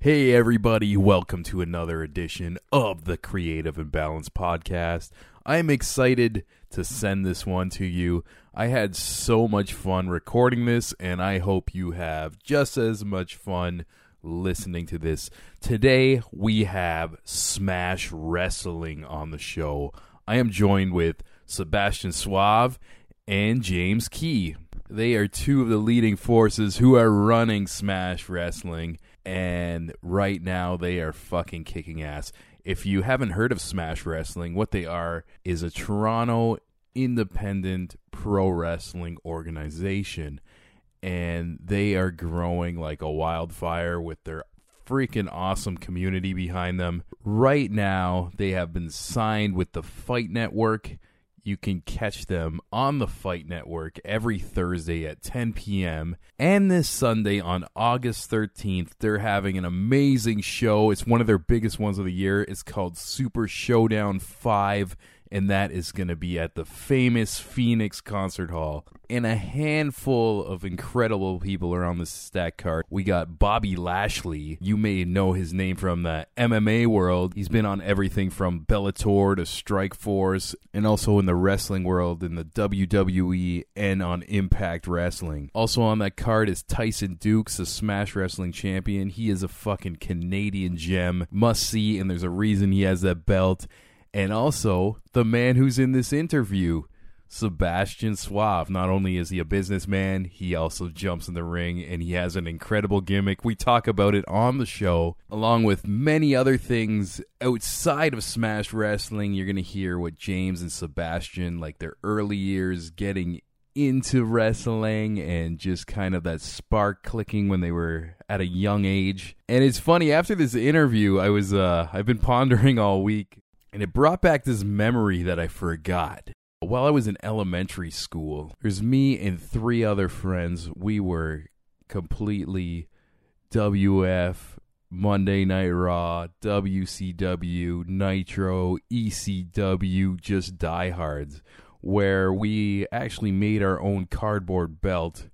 Hey, everybody, welcome to another edition of the Creative and Balance Podcast. I'm excited to send this one to you. I had so much fun recording this, and I hope you have just as much fun listening to this. Today, we have Smash Wrestling on the show. I am joined with Sebastian Suave and James Key. They are two of the leading forces who are running Smash Wrestling and right now they are fucking kicking ass. If you haven't heard of Smash Wrestling, what they are is a Toronto independent pro wrestling organization and they are growing like a wildfire with their freaking awesome community behind them. Right now, they have been signed with the Fight Network you can catch them on the Fight Network every Thursday at 10 p.m. And this Sunday on August 13th, they're having an amazing show. It's one of their biggest ones of the year. It's called Super Showdown 5 and that is going to be at the famous Phoenix Concert Hall. And a handful of incredible people are on the stack card. We got Bobby Lashley. You may know his name from the MMA world. He's been on everything from Bellator to Strikeforce, and also in the wrestling world, in the WWE, and on Impact Wrestling. Also on that card is Tyson Dux, the Smash Wrestling champion. He is a fucking Canadian gem. Must see, and there's a reason he has that belt and also the man who's in this interview, Sebastian Suave. Not only is he a businessman, he also jumps in the ring and he has an incredible gimmick. We talk about it on the show, along with many other things outside of Smash Wrestling. You're going to hear what James and Sebastian, like their early years getting into wrestling and just kind of that spark clicking when they were at a young age. And it's funny after this interview, I was uh I've been pondering all week and it brought back this memory that I forgot. While I was in elementary school, there's me and three other friends. We were completely WF, Monday Night Raw, WCW, Nitro, ECW, just diehards, where we actually made our own cardboard belt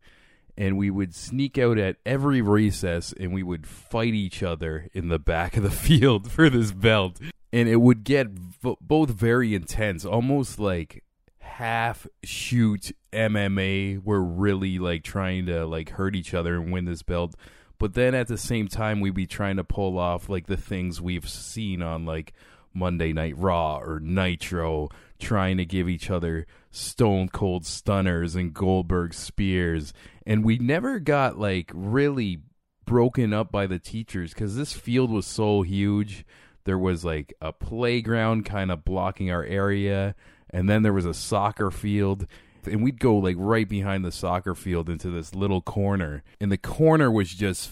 and we would sneak out at every recess and we would fight each other in the back of the field for this belt and it would get v- both very intense, almost like half shoot MMA. We're really like trying to like hurt each other and win this belt, but then at the same time we'd be trying to pull off like the things we've seen on like Monday Night Raw or Nitro, trying to give each other stone cold stunners and Goldberg spears, and we never got like really broken up by the teachers because this field was so huge there was like a playground kind of blocking our area, and then there was a soccer field. And we'd go like right behind the soccer field into this little corner. And the corner was just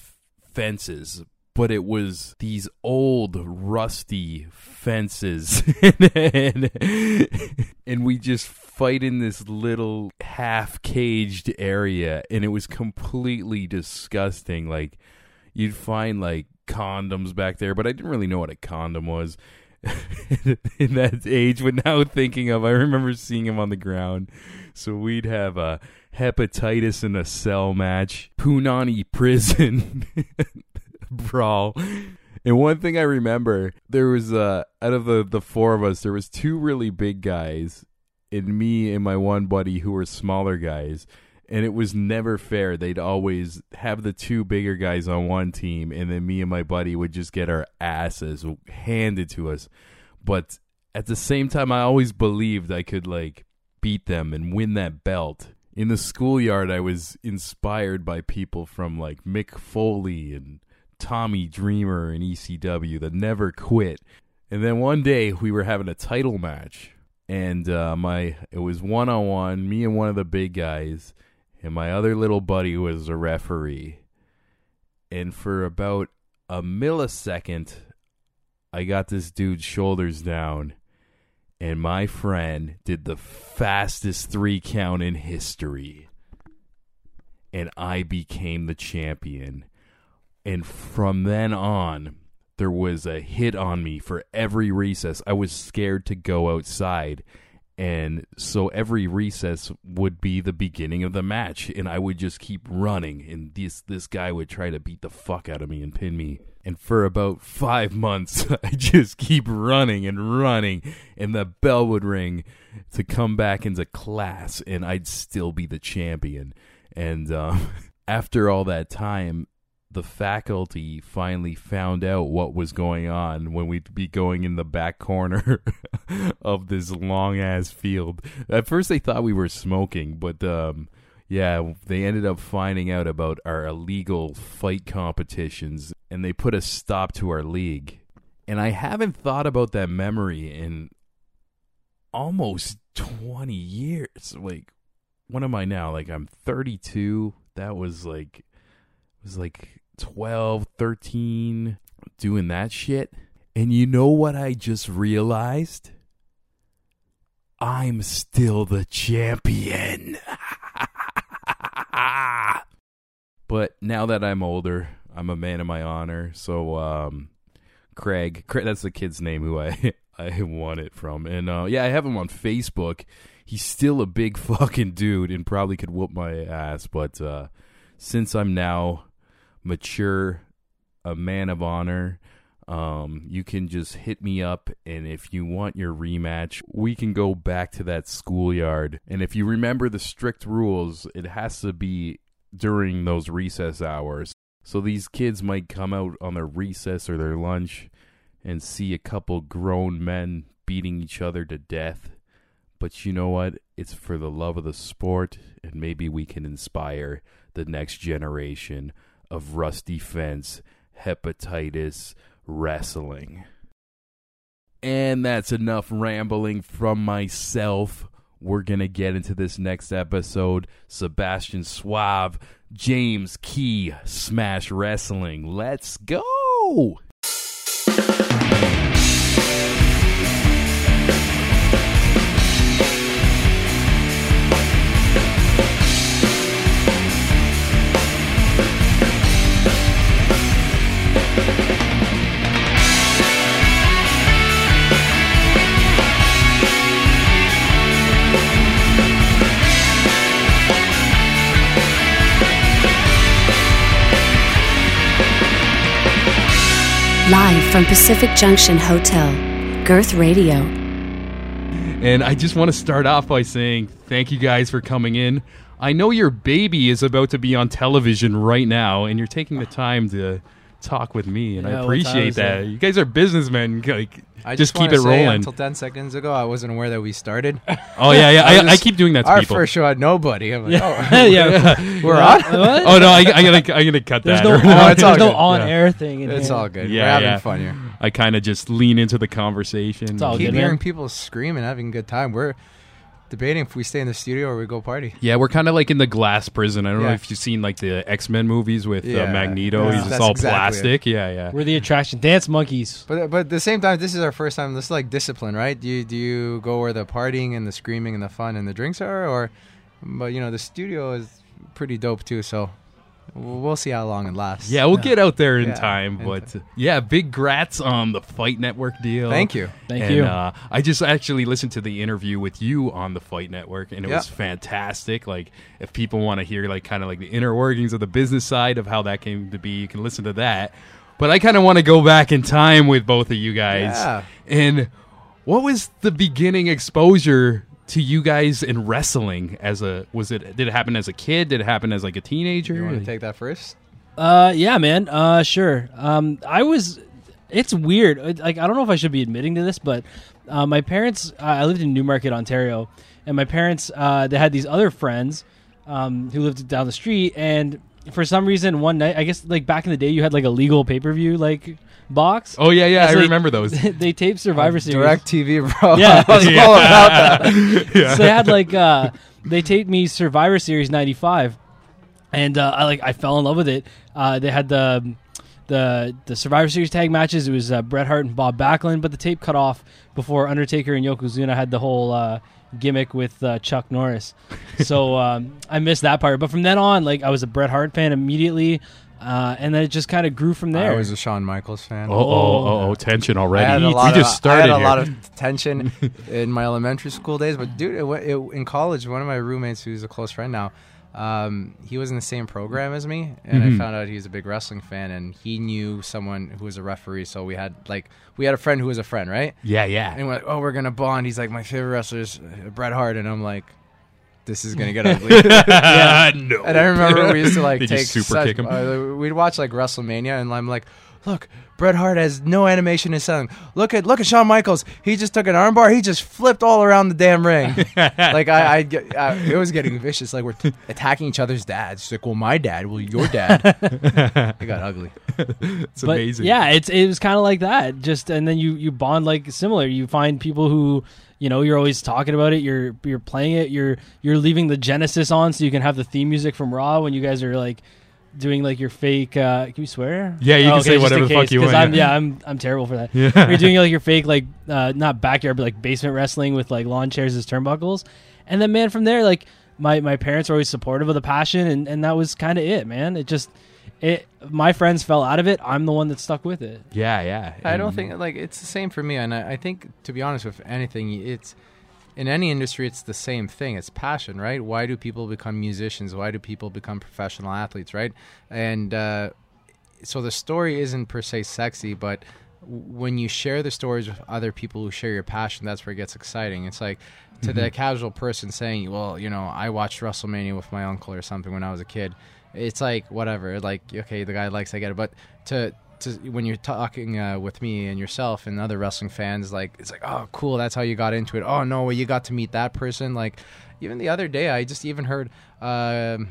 fences, but it was these old rusty fences and, and, we just fight in this little half caged area and it was completely disgusting like you'd find like condoms back there, but I didn't really know what a condom was in that age. But now thinking of, I remember seeing him on the ground. So we'd have a hepatitis in a cell match, Punani prison brawl. And one thing I remember, there was uh out of the the four of us, there was two really big guys, and me and my one buddy who were smaller guys and it was never fair. They'd always have the two bigger guys on one team, and then me and my buddy would just get our asses handed to us. But at the same time, I always believed I could like beat them and win that belt. In the schoolyard, I was inspired by people from like Mick Foley and Tommy Dreamer and ECW that never quit. And then one day we were having a title match, and uh, my it was one on one, me and one of the big guys and my other little buddy was a referee. And for about a millisecond, I got this dude's shoulders down, and my friend did the fastest three count in history. And I became the champion. And from then on, there was a hit on me for every recess. I was scared to go outside And so every recess would be the beginning of the match, and I would just keep running, and this this guy would try to beat the fuck out of me and pin me. And for about five months, I just keep running and running, and the bell would ring to come back into class, and I'd still be the champion. And um, after all that time, the faculty finally found out what was going on when we'd be going in the back corner of this long ass field. At first, they thought we were smoking, but um, yeah, they ended up finding out about our illegal fight competitions and they put a stop to our league. And I haven't thought about that memory in almost 20 years. Like, what am I now? Like, I'm 32. That was like, it was like 12, 13, doing that shit. And you know what I just realized? I'm still the champion. but now that I'm older, I'm a man of my honor. So, um, Craig, Craig that's the kid's name who I I won it from, and uh, yeah, I have him on Facebook. He's still a big fucking dude and probably could whoop my ass, but uh, since I'm now mature, a man of honor. Um, you can just hit me up, and if you want your rematch, we can go back to that schoolyard. And if you remember the strict rules, it has to be during those recess hours. So these kids might come out on their recess or their lunch and see a couple grown men beating each other to death. But you know what? It's for the love of the sport, and maybe we can inspire the next generation of rusty fence, hepatitis, wrestling. And that's enough rambling from myself. We're going to get into this next episode. Sebastian Suave, James Key, Smash Wrestling. Let's go! From Pacific Junction Hotel, Girth Radio. And I just want to start off by saying thank you guys for coming in. I know your baby is about to be on television right now, and you're taking the time to talk with me, and Yeah, I appreciate time that. You guys are businessmen. Like, I just, keep it say, rolling. Until ten seconds ago, I wasn't aware that we started. oh yeah, yeah. I I, I keep doing that to Our people. first show had nobody. I'm like, oh, yeah. we're on. Oh no, I, I gotta, I gotta cut There's that. no, No, on, it's all there's no on-air thing. In It's here. all good. Yeah, we're having yeah. fun here. I kind of just lean into the conversation. all Keep good, hearing man. people screaming, having a good time. We're debating if we stay in the studio or we go party. Yeah, we're kind of like in the glass prison. I don't know Yeah. if you've seen like the X Men movies with Yeah. uh, Magneto. Yeah. He's just That's all exactly plastic. Yeah, yeah. We're the attraction. Dance monkeys. But but at the same time, this is our first time. This is like discipline, right? Do you do you go where the partying and the screaming and the fun and the drinks are, or but you know the studio is pretty dope too. So we'll we'll see how long it lasts. Yeah, we'll get out there in Yeah, time. But yeah, big grats on the Fight Network deal. Thank you. Thank and, you. Uh, I just actually listened to the interview with you on the Fight Network, and it Yeah. was fantastic. Like, if people want to hear like kind of like the inner workings of the business side of how that came to be, you can listen to that. But I kind of want to go back in time with both of you guys. Yeah. And what was the beginning exposure to you guys in wrestling? As a was it did it happen as a kid? Did it happen as like a teenager? You want to take that first? Uh, yeah, man. Uh, sure. Um, I was. It's weird. Like, I don't know if I should be admitting to this, but uh, my parents. Uh, I lived in Newmarket, Ontario, and my parents. Uh, they had these other friends um, who lived down the street, and for some reason, one night, I guess, like back in the day, you had like a legal pay per view like box. Oh yeah, yeah, I they- remember those. they taped Survivor Series. Direct TV, bro. Yeah. I was all about that. yeah. so they had like uh they taped me Survivor Series '95, and uh, I like I fell in love with it. Uh, they had the the the Survivor Series tag matches. It was uh, Bret Hart and Bob Backlund, but the tape cut off before Undertaker and Yokozuna had the whole uh, gimmick with uh, Chuck Norris. so um, I missed that part. But from then on, like I was a Bret Hart fan immediately. Uh, and then it just kind of grew from there. I was a Shawn Michaels fan. Oh, oh, oh, oh, tension already. we lot just of, started I had a here. lot of tension in my elementary school days, but dude, it, it, in college, one of my roommates, who's a close friend now, um, he was in the same program as me, and Mhm. I found out he was a big wrestling fan, and he knew someone who was a referee. So we had like we had a friend who was a friend, right? yeah, yeah. And we're like, oh, we're gonna bond. He's like, my favorite wrestler is uh, Bret Hart, and I'm like, this is gonna get ugly. yeah. no. And I remember we used to like Did you take super such- kick him? uh, we'd watch like WrestleMania, and I'm like, look, Bret Hart has no animation in his selling. Look at look at Shawn Michaels. He just took an armbar. He just flipped all around the damn ring. like I, I get, uh, it was getting vicious. Like we're t- attacking each other's dads. She's like, well, my dad. Well, your dad. it got ugly. it's but amazing. yeah, it's it was kind of like that. Just and then you you bond like similar. You find people who you know you're always talking about it. You're you're playing it. You're you're leaving the Genesis on so you can have the theme music from Raw when you guys are like doing like your fake. Uh, can you swear? Yeah, you Oh, can okay, say whatever the fuck you want, I'm, yeah. yeah, I'm I'm terrible for that. Yeah. you're doing like your fake like uh, not backyard but like basement wrestling with like lawn chairs as turnbuckles, and then man from there like my my parents were always supportive of the passion and and that was kind of it man. It just it my friends fell out of it. I'm the one that stuck with it. yeah, yeah. I don't think like it's the same for me, and I, I think to be honest with anything, it's in any industry, it's the same thing. It's passion, right? Why do people become musicians? Why do people become professional athletes, right? And uh, so the story isn't per se sexy, but when you share the stories with other people who share your passion, that's where it gets exciting. It's like to the casual person saying, "Well, you know, I watched WrestleMania with my uncle or something when I was a kid." It's like whatever. Like okay, the guy likes, I get it, but to to when you're talking uh, with me and yourself and other wrestling fans, like it's like, oh, cool, that's how you got into it. Oh no, well, you got to meet that person. Like even the other day, I just even heard. um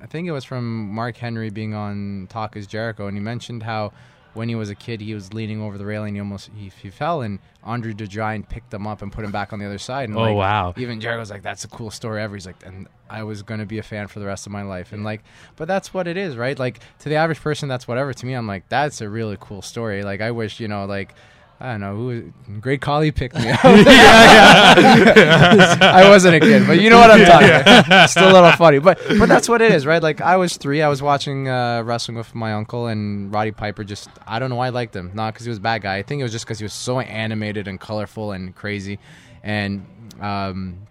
I think it was from Mark Henry being on Talk is Jericho, and he mentioned how when he was a kid, he was leaning over the railing, he almost he, he fell, and Andre the Giant picked him up and put him back on the other side. And Oh, like, wow. Even Jared was like, "That's the coolest story ever." He's like, and I was gonna be a fan for the rest of my life, and like, but that's what it is, right? Like to the average person, that's whatever. To me, I'm like, that's a really cool story. Like I wish, you know, like. I don't know who. Great Khali picked me up. I wasn't a kid, but you know what I'm talking about. Still a little funny, but but that's what it is, right? Like I was three, I was watching uh, wrestling with my uncle, and Roddy Piper. Just I don't know why I liked him. Not because he was a bad guy. I think it was just because he was so animated and colorful and crazy. And um,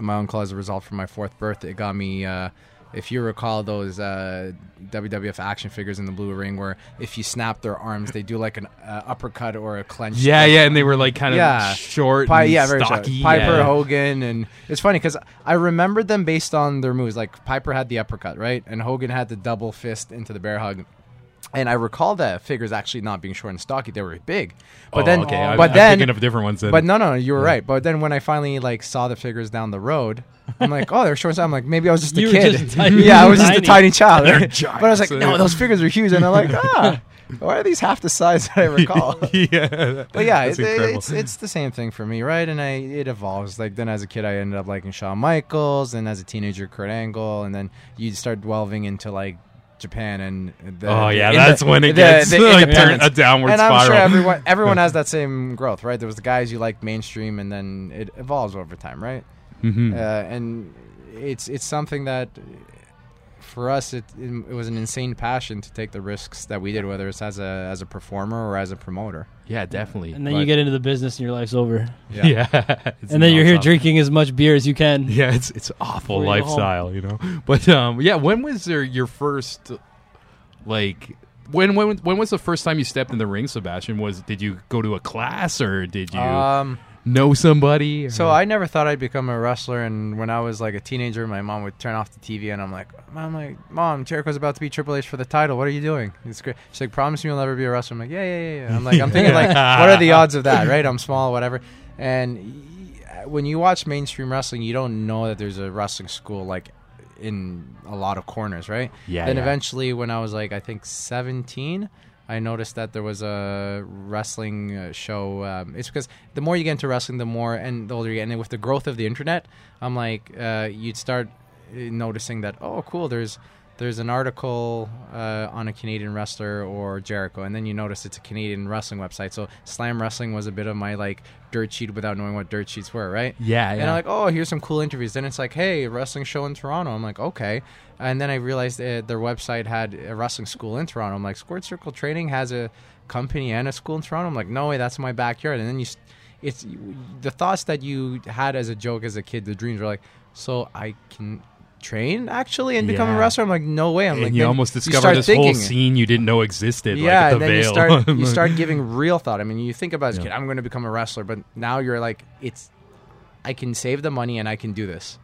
my uncle, as a result, for my fourth birthday, It got me. Uh, if you recall those uh, WWF action figures in the blue ring, where if you snap their arms, they do like an uh, uppercut or a clench. Yeah, yeah, and they were like kind of Yeah. short, Pi- and yeah, very short. stocky. Piper, yeah. Hogan, and it's funny because I remembered them based on their moves. Like Piper had the uppercut, right, and Hogan had the double fist into the bear hug. And I recall the figures actually not being short and stocky; they were big. But Oh, then, okay, I'm- but I'm then, thinking of different ones. Then. but no, no, you were right. But then when I finally like saw the figures down the road, I'm like, oh, they're short. I'm like, maybe I was just a You were kid. just tiny- yeah, I was just a tiny. tiny child. They're right? But I was like, giants. no, those figures are huge, and I'm like, ah, why are these half the size that I recall? yeah, But yeah, it, it- it's it's the same thing for me, right? And I it evolves. Like then as a kid, I ended up liking Shawn Michaels, and as a teenager, Kurt Angle, and then you start delving into like Japan and the, oh yeah, that's the- when it the- gets the like a downward and I'm spiral. sure everyone everyone has that same growth, right? There was the guys you like mainstream, and then it evolves over time, right? Mhm. Uh, and it's it's something that for us it, it was an insane passion to take the risks that we did, whether it's as a as a performer or as a promoter. yeah, definitely. And then But- you get into the business and your life's over. yeah, It's and then you're here drinking as much beer as you can. Yeah, it's it's awful Before you go home. lifestyle, you know. But um, yeah, when was there your first like? When, when when was the first time you stepped in the ring, Sebastian? Was did you go to a class or did you Um, know somebody? or- So I never thought I'd become a wrestler, and when I was like a teenager, my mom would turn off the TV, and I'm like, "Mom, like, mom, Jericho's about to beat Triple H for the title. What are you doing?" It's great. She's like, "Promise me you'll never be a wrestler." I'm like, "Yeah, yeah, yeah." yeah." I'm like, I'm thinking like, what are the odds of that? Right? I'm small, whatever. And when you watch mainstream wrestling, you don't know that there's a wrestling school like in a lot of corners, right? Yeah, Then yeah. eventually, when I was like, I think 17. I noticed that there was a wrestling uh, show. Um, it's because the more you get into wrestling, the more and the older you get, and with the growth of the internet, I'm like, uh, you'd start uh, noticing that oh, cool, there's there's an article uh, on a Canadian wrestler or Jericho, and then you notice it's a Canadian wrestling website. So Slam Wrestling was a bit of my like dirt sheet without knowing what dirt sheets were, right? Yeah, And I'm like, oh, here's some cool interviews. Then it's like, hey, wrestling show in Toronto. I'm like, okay. And then I realized uh, their website had a wrestling school in Toronto. I'm like, Squared Circle Training has a company and a school in Toronto. I'm like, no way, that's my backyard. And then you, it's the thoughts that you had as a joke as a kid. The dreams were like, so I can train actually and become a wrestler. I'm like, no way. I'm and like, you almost you discover start this whole scene you didn't know existed. yeah, like and at then the you start you start giving real thought. I mean, you think about it as Yeah. kid, I'm going to become a wrestler, but now you're like, it's, I can save the money and I can do this.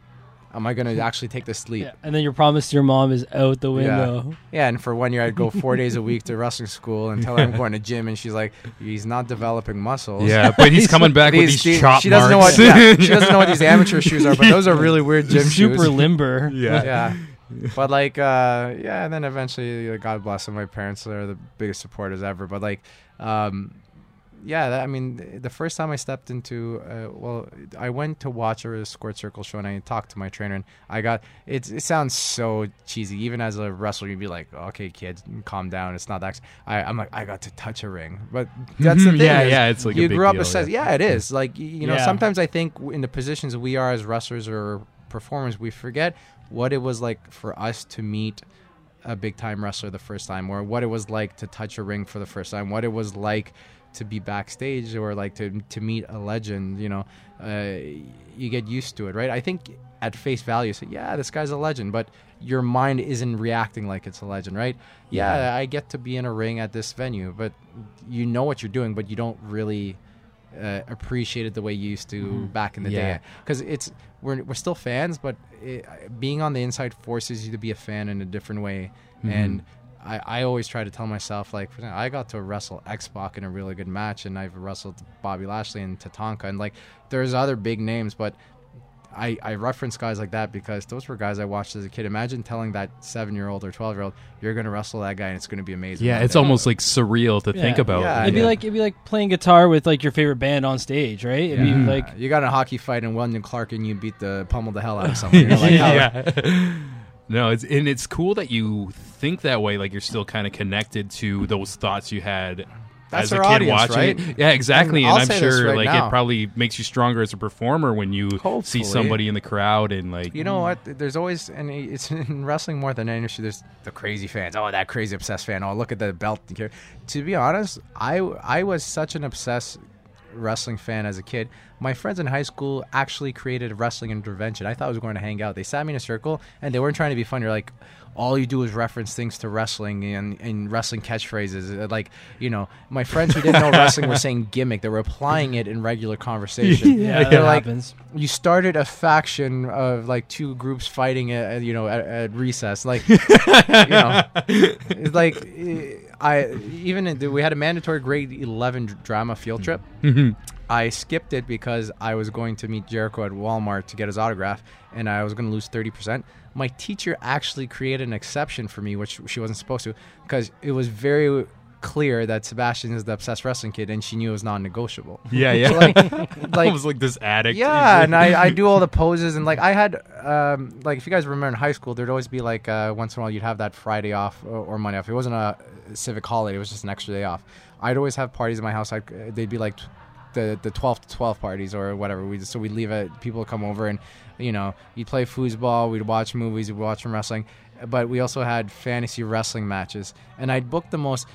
Am I going to actually take this leap? Yeah. And then your promise to your mom is out the window. Yeah, and for one year I'd go four days a week to wrestling school and tell her I'm going to gym, and she's like, he's not developing muscles. yeah, but he's coming back with these she- chop she doesn't know what yeah, she doesn't know what these amateur shoes are, but those are really weird gym Super shoes. limber. yeah. yeah. But like, uh, yeah, and then eventually, God bless them, my parents are the biggest supporters ever. But like, um, yeah, that, I mean, the first time I stepped into, uh, well, I went to watch a Squared Circle show and I talked to my trainer, and I got it. It sounds so cheesy. Even as a wrestler, you'd be like, "Okay, kids, calm down. It's not that." I, I'm like, I got to touch a ring, but that's the thing. Yeah, yeah, it's like a you big grew up deal, obsessed. yeah. Yeah. it is. Like you know, Yeah. sometimes I think in the positions we are as wrestlers or performers, we forget what it was like for us to meet a big time wrestler the first time, or what it was like to touch a ring for the first time, what it was like to be backstage, or like to to meet a legend. You know, uh, you get used to it, right? I think at face value, say, yeah, this guy's a legend, but your mind isn't reacting like it's a legend, right? Yeah, Yeah. I get to be in a ring at this venue, but you know what you're doing, but you don't really uh, appreciate it the way you used to back in the Yeah. day. Because it's we're we're still fans, but it, being on the inside forces you to be a fan in a different way. And I, I always try to tell myself like I got to wrestle X Pac in a really good match, and I've wrestled Bobby Lashley and Tatanka, and like there's other big names, but I, I reference guys like that because those were guys I watched as a kid. Imagine telling that seven year old or twelve year old you're going to wrestle that guy and it's going to be amazing. Yeah, it's almost like surreal to think about. Yeah, It'd be yeah. like it'd be like playing guitar with like your favorite band on stage, right? It'd Yeah. be like you got a hockey fight and Wendel Clark and you beat the pummel the hell out of someone. You're like, how- yeah. Oh. No, it's and it's cool that you think that way. Like you're still kind of connected to those thoughts you had That's as a kid audience, watching right? it. Yeah, exactly. And And, I'm sure right like now. it probably makes you stronger as a performer when you see somebody in the crowd and like You know what? There's always, and it's in wrestling more than any industry. There's the crazy fans. Oh, that crazy obsessed fan. Oh, look at the belt. To be honest, I I was such an obsessed wrestling fan as a kid. My friends in high school actually created a wrestling intervention. I thought I was going to hang out. They sat me in a circle, and they weren't trying to be funny. They're like, all you do is reference things to wrestling and, and wrestling catchphrases. Uh, Like, you know, my friends who didn't know wrestling were saying gimmick. They were applying it in regular conversation. yeah, that they're like, happens. you started a faction of like two groups fighting at, you know at, at recess like you know it's like eh, i even in, we had a mandatory grade 11 drama field trip. Mm-hmm. I skipped it because i was going to meet jericho at walmart to get his autograph and i was going to lose 30% my teacher actually created an exception for me which she wasn't supposed to because it was very clear that sebastian is the obsessed wrestling kid and she knew it was non-negotiable yeah, yeah, So, like, like almost like this addict. yeah, and I, I do all the poses and like I had um like if you guys remember in high school, there'd always be like uh, once in a while you'd have that Friday off or, or Monday off. It wasn't a civic holiday; it was just an extra day off. I'd always have parties in my house. Like they'd be like the the twelve to twelve parties or whatever. We so we'd leave it. People would come over and you know you'd play foosball. We'd watch movies. We'd watch some wrestling. But we also had fantasy wrestling matches, and I'd book the most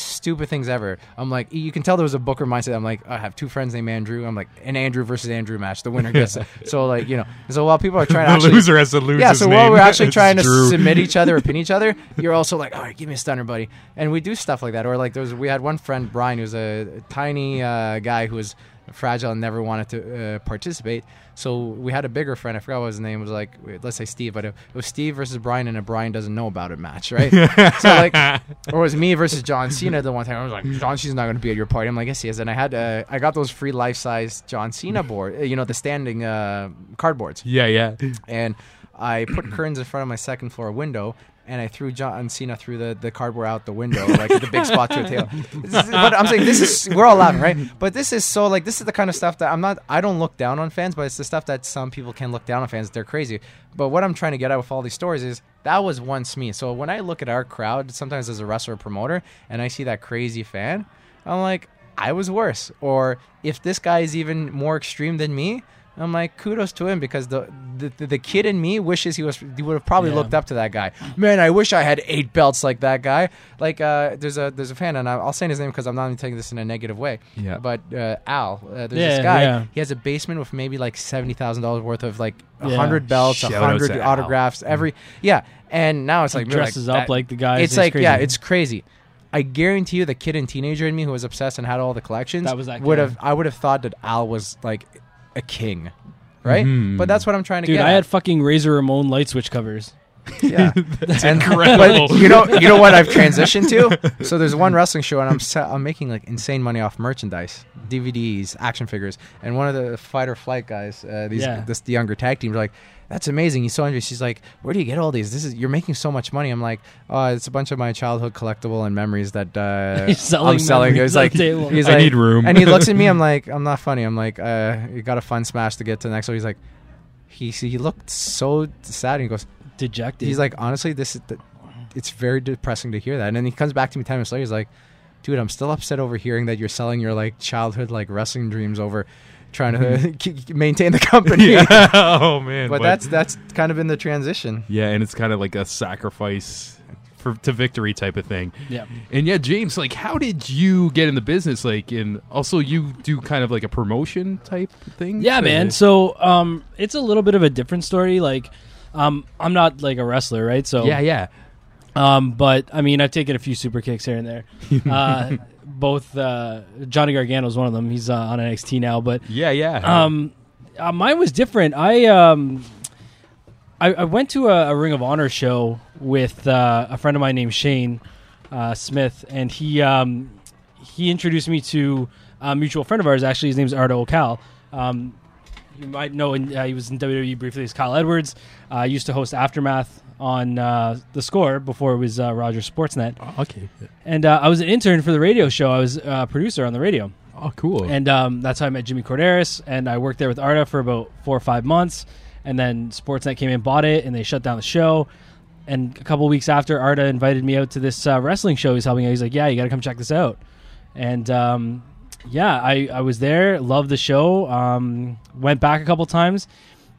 stupid things ever. I'm like, you can tell there was a Booker mindset. I'm like, I have two friends named Andrew. I'm like, an Andrew versus Andrew match. The winner gets it. So like, you know, so while people are trying to the actually, loser has to lose. yeah, so while we're actually trying to Drew. submit each other or pin each other, you're also like, all right, give me a stunner, buddy. And we do stuff like that. Or like, there was we had one friend, Brian, who's a tiny uh, guy who was fragile and never wanted to uh, participate. So we had a bigger friend. I forgot what his name was. Like, let's say Steve, but it, was Steve versus Brian in a Brian doesn't know about it match, right? so like, or it was me versus John Cena the one time. I was like, John Cena's not going to be at your party. I'm like, yes, he is. And I had, uh, I got those free life size John Cena board, uh, you know, the standing uh, cardboards Yeah, yeah. and I put curtains in front of my second floor window. And I threw John Cena through the, the cardboard out the window, like the big spot to a tail. Is- but I'm saying this is we're all laughing, right? But this is so like this is the kind of stuff that I'm not. I don't look down on fans, but it's the stuff that some people can look down on fans. They're crazy. But what I'm trying to get at with all these stories is that was once me. So when I look at our crowd, sometimes as a wrestler or promoter, and I see that crazy fan, I'm like, I was worse. Or if this guy is even more extreme than me, I'm like, kudos to him because the the, the kid in me wishes he was he would have probably Yeah. looked up to that guy. Man, I wish I had eight belts like that guy. Like uh, there's a there's a fan, and I- I'll say his name because I'm not even taking this in a negative way. Yeah. But uh, Al, uh, there's Yeah, this guy. yeah. He has a basement with maybe like seventy thousand dollars worth of like a Yeah. hundred belts, a hundred to Al. autographs, every yeah. And now it's He like dresses like, up that- like the guy. It's like yeah, it's crazy. I guarantee you, the kid and teenager in me who was obsessed and had all the collections That was that would have. I would have thought that Al was like a king, right? Mhm. But that's what I'm trying to dude. get. I at. had fucking Razor Ramon light switch covers. Yeah, That's and incredible. but you know, you know what I've transitioned to. So there's one wrestling show, and I'm se- I'm making like insane money off merchandise, DVDs, action figures, and one of the fight or flight guys, uh, these Yeah. this the younger tag teams, are like. That's amazing. He's so interested. She's like, "Where do you get all these? This is you're making so much money." I'm like, "Oh, it's a bunch of my childhood collectible and memories that uh, selling I'm selling." on like, table. he's I like, need room. and he looks at me. I'm like, I'm not funny. I'm like, uh, you got a fun smash to get to the next one. He's like, he he looked so sad. And he goes, Dejected. he's like, honestly, this is the, it's very depressing to hear that. And then he comes back to me ten minutes later. He's like, dude, I'm still upset over hearing that you're selling your like childhood like wrestling dreams over trying to keep- maintain the company. yeah. oh man. But that's that's kind of in the transition. yeah, and it's kind of like a sacrifice for to victory type of thing. yeah. And yeah, James, like, how did you get in the business? Like, and also you do kind of like a promotion type thing. Yeah, man. So um, it's a little bit of a different story. Like, um, I'm not like a wrestler, right? So yeah, yeah. Um, but I mean, I've taken a few super kicks here and there. Uh, both uh, Johnny Gargano is one of them. He's uh, on NXT now, but Yeah, yeah. um, uh, mine was different. I um, I, I went to a, a Ring of Honor show with uh, a friend of mine named Shane uh, Smith, and he um, he introduced me to a mutual friend of ours. Actually, his name's Arda Ocal. Um, you might know, uh, he was in WWE briefly as Kyle Edwards. Uh, used to host Aftermath on uh, the Score before it was uh, Rogers Sportsnet, Oh, okay. and uh, I was an intern for the radio show. I was a producer on the radio. Oh, cool. And um, that's how I met Jimmy Korderas. And I worked there with Arda for about four or five months. And then Sportsnet came in, bought it, and they shut down the show. And a couple weeks after, Arda invited me out to this uh, wrestling show he's helping out. He's like, "Yeah, you got to come check this out." And um, yeah, I, I was there, loved the show. Um, went back a couple times.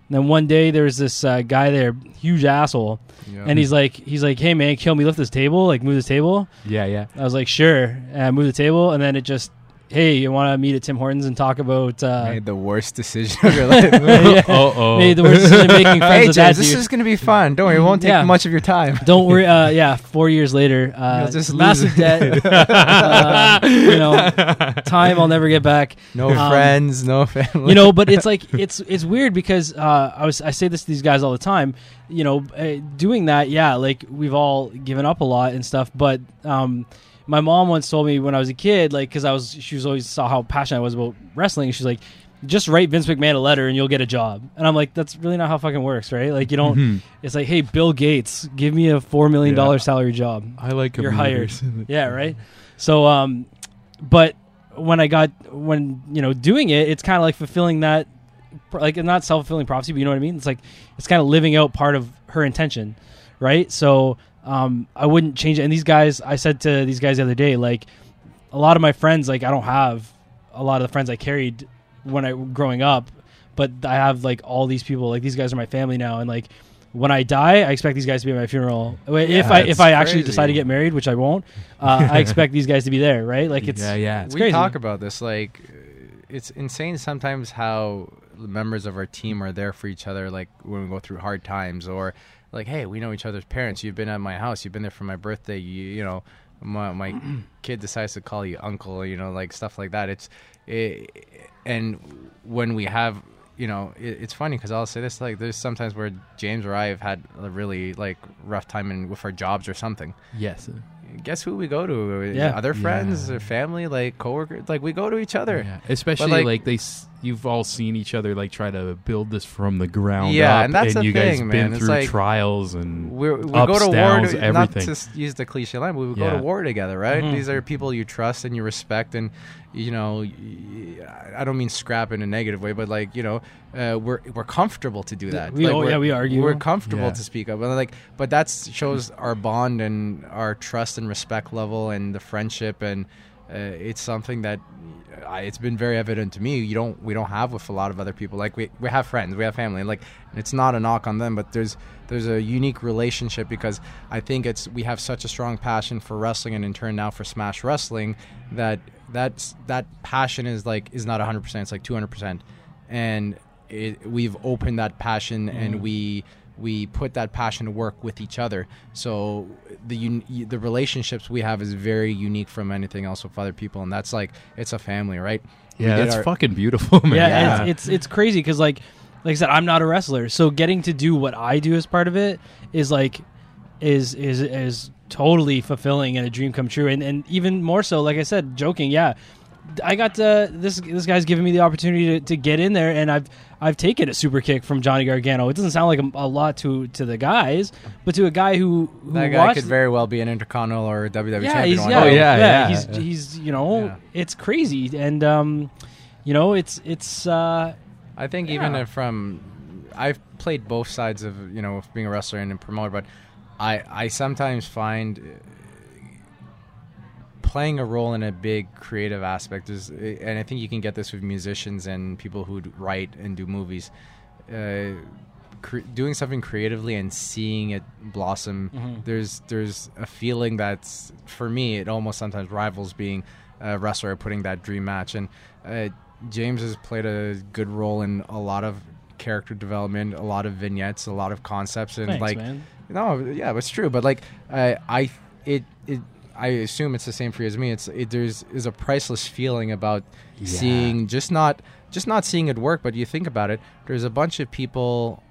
And then one day there was this uh, guy there, huge asshole, and he's like, he's like, "Hey man, kill me, lift this table, like move this table." yeah, yeah. I was like, sure. And I moved the table, and then it just, hey, you want to meet at Tim Hortons and talk about uh, Made the worst decision of your life. yeah, oh. made the worst decision making friends hey, with James, that this dude. is gonna be fun. Don't worry, it won't take Yeah. much of your time. Don't worry. Uh, yeah, four years later, uh, You'll just massive it. debt. uh, you know, time I'll never get back. No Um, friends, no family. you know but it's like it's it's weird because uh, i was i say this to these guys all the time you know uh, doing that yeah like we've all given up a lot and stuff but um my mom once told me when i was a kid like because i was she was always saw how passionate i was about wrestling she's like just write vince mcmahon a letter and you'll get a job and i'm like that's really not how fucking works right like you don't Mhm. it's like hey bill gates give me a four million dollar Yeah. salary job I like You're hired. yeah, right. So, um, but when I got when you know doing it, it's kind of like fulfilling that, like not self fulfilling prophecy, but you know what I mean. It's like it's kind of living out part of her intention, right? So, um, I wouldn't change it. And these guys, I said to these guys the other day, like a lot of my friends, like I don't have a lot of the friends I carried when I growing up, but I have like all these people. Like these guys are my family now, and like when I die, I expect these guys to be at my funeral. if I if it's I actually crazy. decide to get married, which I won't, uh, I expect these guys to be there, right? Like it's yeah, yeah. it's we crazy. talk about this like uh, it's insane sometimes how the members of our team are there for each other like when we go through hard times or like hey we know each other's parents you've been at my house you've been there for my birthday you, you know my, my kid decides to call you uncle you know like stuff like that it's it, and when we have you know it, it's funny because i'll say this like there's sometimes where james or i have had a really like rough time in with our jobs or something yes. guess who we go to? Yeah. Other friends Yeah. or family, like coworkers. Like we go to each other. Yeah. Especially like- like, they s- you've all seen each other like try to build this from the ground Yeah, up, and that's the you guys thing, been man. It's through like- trials and we we ups, go to war downs, not everything. to use the cliche line, but we go to war together, right? Mhm. These are people you trust and you respect, and you know, I don't mean scrap in a negative way, but like you know, uh, we're we're comfortable to do that. We- Like, oh, we're- yeah, we argue. We're comfortable Yeah. to speak up, but like, but that shows our bond and our trust and respect level and the friendship, and uh, it's something that. I, it's been very evident to me. You don't, we don't have with a lot of other people. Like we, we have friends, we have family. Like it's not a knock on them, but there's there's a unique relationship because I think it's we have such a strong passion for wrestling and in turn now for Smash Wrestling that that's that passion is like is not 100%, it's like 200%. And it, we've opened that passion and mm. we we put that passion to work with each other. So the un- the relationships we have is very unique from anything else with other people and that's like it's a family, right? Yeah, did that's our- fucking beautiful, man. yeah, It's, it's it's crazy because like like I said, I'm not a wrestler, so getting to do what I do as part of it is like is is is totally fulfilling and a dream come true, and and even more so, like I said, joking, yeah. I got to, this. This guy's giving me the opportunity to, to get in there, and I've I've taken a super kick from Johnny Gargano. It doesn't sound like a, a lot to to the guys, but to a guy who, who that guy could very well be an Intercontinental or WWE yeah, champion. he's one yeah, Oh, day. yeah, yeah. He's he's you know, Yeah. it's crazy, and um, you know, it's it's uh, I think even Yeah. if from I've played both sides of you know being a wrestler and a promoter, but I I sometimes find uh, playing a role in a big creative aspect is, and I think you can get this with musicians and people who write and do movies. Uh, cre- doing something creatively and seeing it blossom, Mm-hmm. there's there's a feeling that's for me it almost sometimes rivals being a wrestler putting that dream match. And uh, James has played a good role in a lot of character development, a lot of vignettes, a lot of concepts, and thanks, like man. no, yeah, it's true. But like, I, I, it, it, I assume it's the same for you as me. It's it, there's is a priceless feeling about Yeah. seeing just not just not seeing it work, but you think about it. There's a bunch of people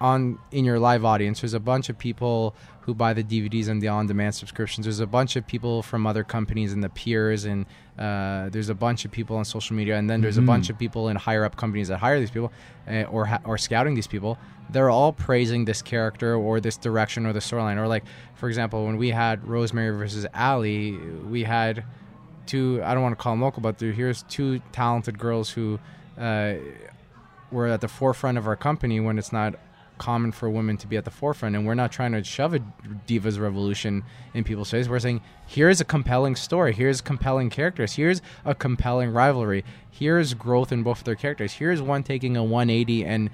on in your live audience. There's a bunch of people who buy the DVDs and the on-demand subscriptions. There's a bunch of people from other companies and the peers, and uh, there's a bunch of people on social media, and then there's a Mhm. bunch of people in higher up companies that hire these people uh, or ha- or scouting these people. They're all praising this character or this direction or the storyline. Or like, for example, when we had Rosemary versus Allie, we had two. I don't want to call them local, but here's two talented girls who uh, were at the forefront of our company when it's not common for women to be at the forefront and we're not trying to shove a divas revolution in people's face. We're saying here's a compelling story. Here's compelling characters. Here's a compelling rivalry. Here's growth in both of their characters. Here's one taking a 180 and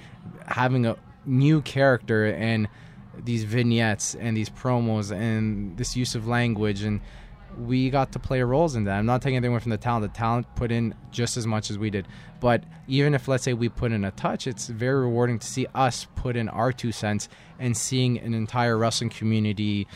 having a new character and these vignettes and these promos and this use of language and we got to play roles in that. I'm not taking anything away from the talent. The talent put in just as much as we did. But even if let's say we put in a touch, it's very rewarding to see us put in our two cents and seeing an entire wrestling community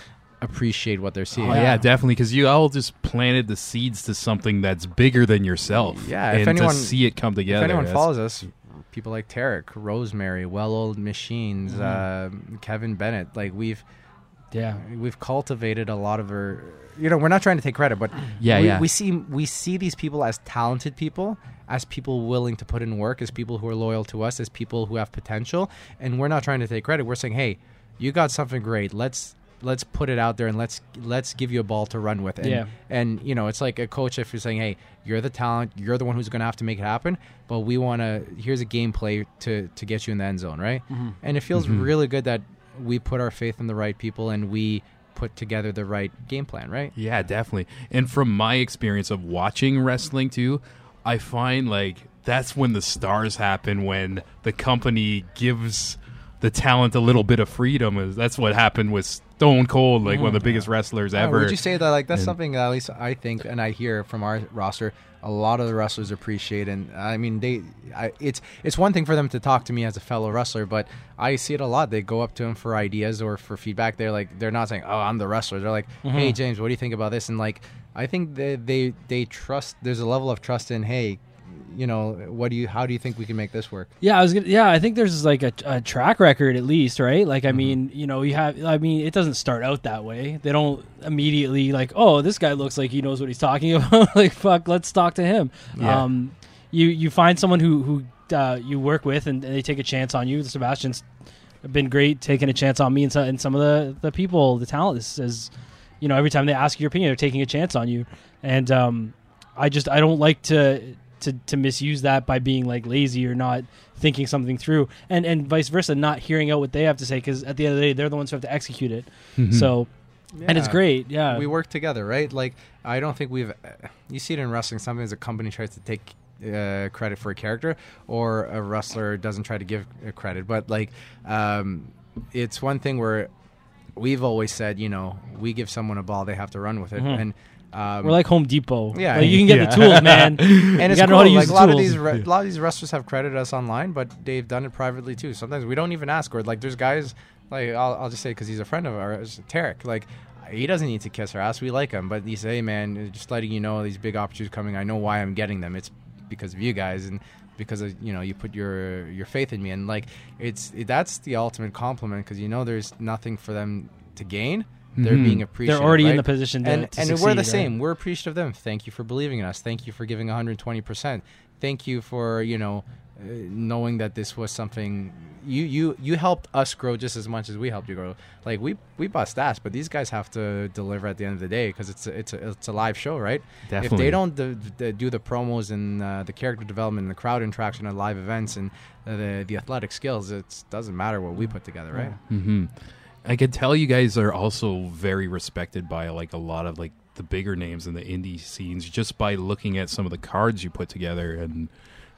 appreciate what they're seeing. Oh, yeah. definitely. Because you all just planted the seeds to something that's bigger than yourself. Yeah, if and anyone- to see it come together. If anyone follows us, people like Tarek, Rosemary, Well Oiled Machines, uh, Kevin Bennett, like we've Yeah, we've cultivated a lot of our you know we're not trying to take credit but Yeah, we, yeah. we see we see these people as talented people as people willing to put in work as people who are loyal to us as people who have potential. And we're not trying to take credit. We're saying hey you got something great. Let's let's put it out there and let's let's give you a ball to run with. And, Yeah. and you know it's like a coach if you're saying hey you're the talent you're the one who's going to have to make it happen but we want to here's a gameplay to to get you in the end zone right? Mm-hmm. And it feels mm-hmm. really good that we put our faith in the right people and we put together the right game plan right Yeah, definitely. And from my experience of watching wrestling too, I find like that's when the stars happen when the company gives the talent a little bit of freedom. That's what happened with Stone Cold, like one of the biggest wrestlers Uh, ever. would you say that like that's And- something that at least I think and I hear from our roster a lot of the wrestlers appreciate and I mean they I, it's it's one thing for them to talk to me as a fellow wrestler but I see it a lot. They go up to him for ideas or for feedback. They're like they're not saying oh I'm the wrestler. They're like hey James what do you think about this? And like I think they they they trust there's a level of trust in hey you know what do you how do you think we can make this work yeah. I was gonna. Yeah, I think there's like a, a track record at least, right? Like, Mm-hmm. I mean, you know, you have. I mean, it doesn't start out that way. They don't immediately like, oh, this guy looks like he knows what he's talking about. like, fuck, let's talk to him. Yeah. Um, you you find someone who who uh, you work with and, they take a chance on you. Sebastian's been great taking a chance on me and, so, and some of the the people, the talent is, is, you know, every time they ask your opinion, they're taking a chance on you. And um, I just I don't like to to to misuse that by being like lazy or not thinking something through, and and vice versa, not hearing out what they have to say because at the end of the day, they're the ones who have to execute it. Mhm. So. And it's great, yeah. we work together, right? Like I don't think we've. You see it in wrestling. Sometimes a company tries to take uh, credit for a character, or a wrestler doesn't try to give uh, credit. But like, um, it's one thing where we've always said, you know, we give someone a ball, they have to run with it, Mhm. and. Um, We're like Home Depot. Yeah. Like, you can get Yeah. the tools, man. and it's cool. know how to use like a lot of these, re- a lot of these wrestlers have credited us online, but they've done it privately too. Sometimes we don't even ask. Or like, there's guys like I'll, I'll just say because he's a friend of ours, Tarek. Like, he doesn't need to kiss our ass. We like him, but he say, hey man, just letting you know these big opportunities coming. I know why I'm getting them. It's because of you guys and because of you know you put your your faith in me and like it's that's the ultimate compliment because you know there's nothing for them to gain. They're Mhm. being appreciated. They're already in the position to, and to and succeed, we're the right? same. We're appreciative of them. Thank you for believing in us. Thank you for giving 120 percent. Thank you for you know uh, knowing that this was something you you you helped us grow just as much as we helped you grow. Like we we bust ass, but these guys have to deliver at the end of the day because it's a, it's a, it's a live show, right? If they don't d- d- do the promos and uh, the character development and the crowd interaction at live events and uh, the the athletic skills, it doesn't matter what we put together, right? hmm I can tell you guys are also very respected by like a lot of like the bigger names in the indie scenes just by looking at some of the cards you put together and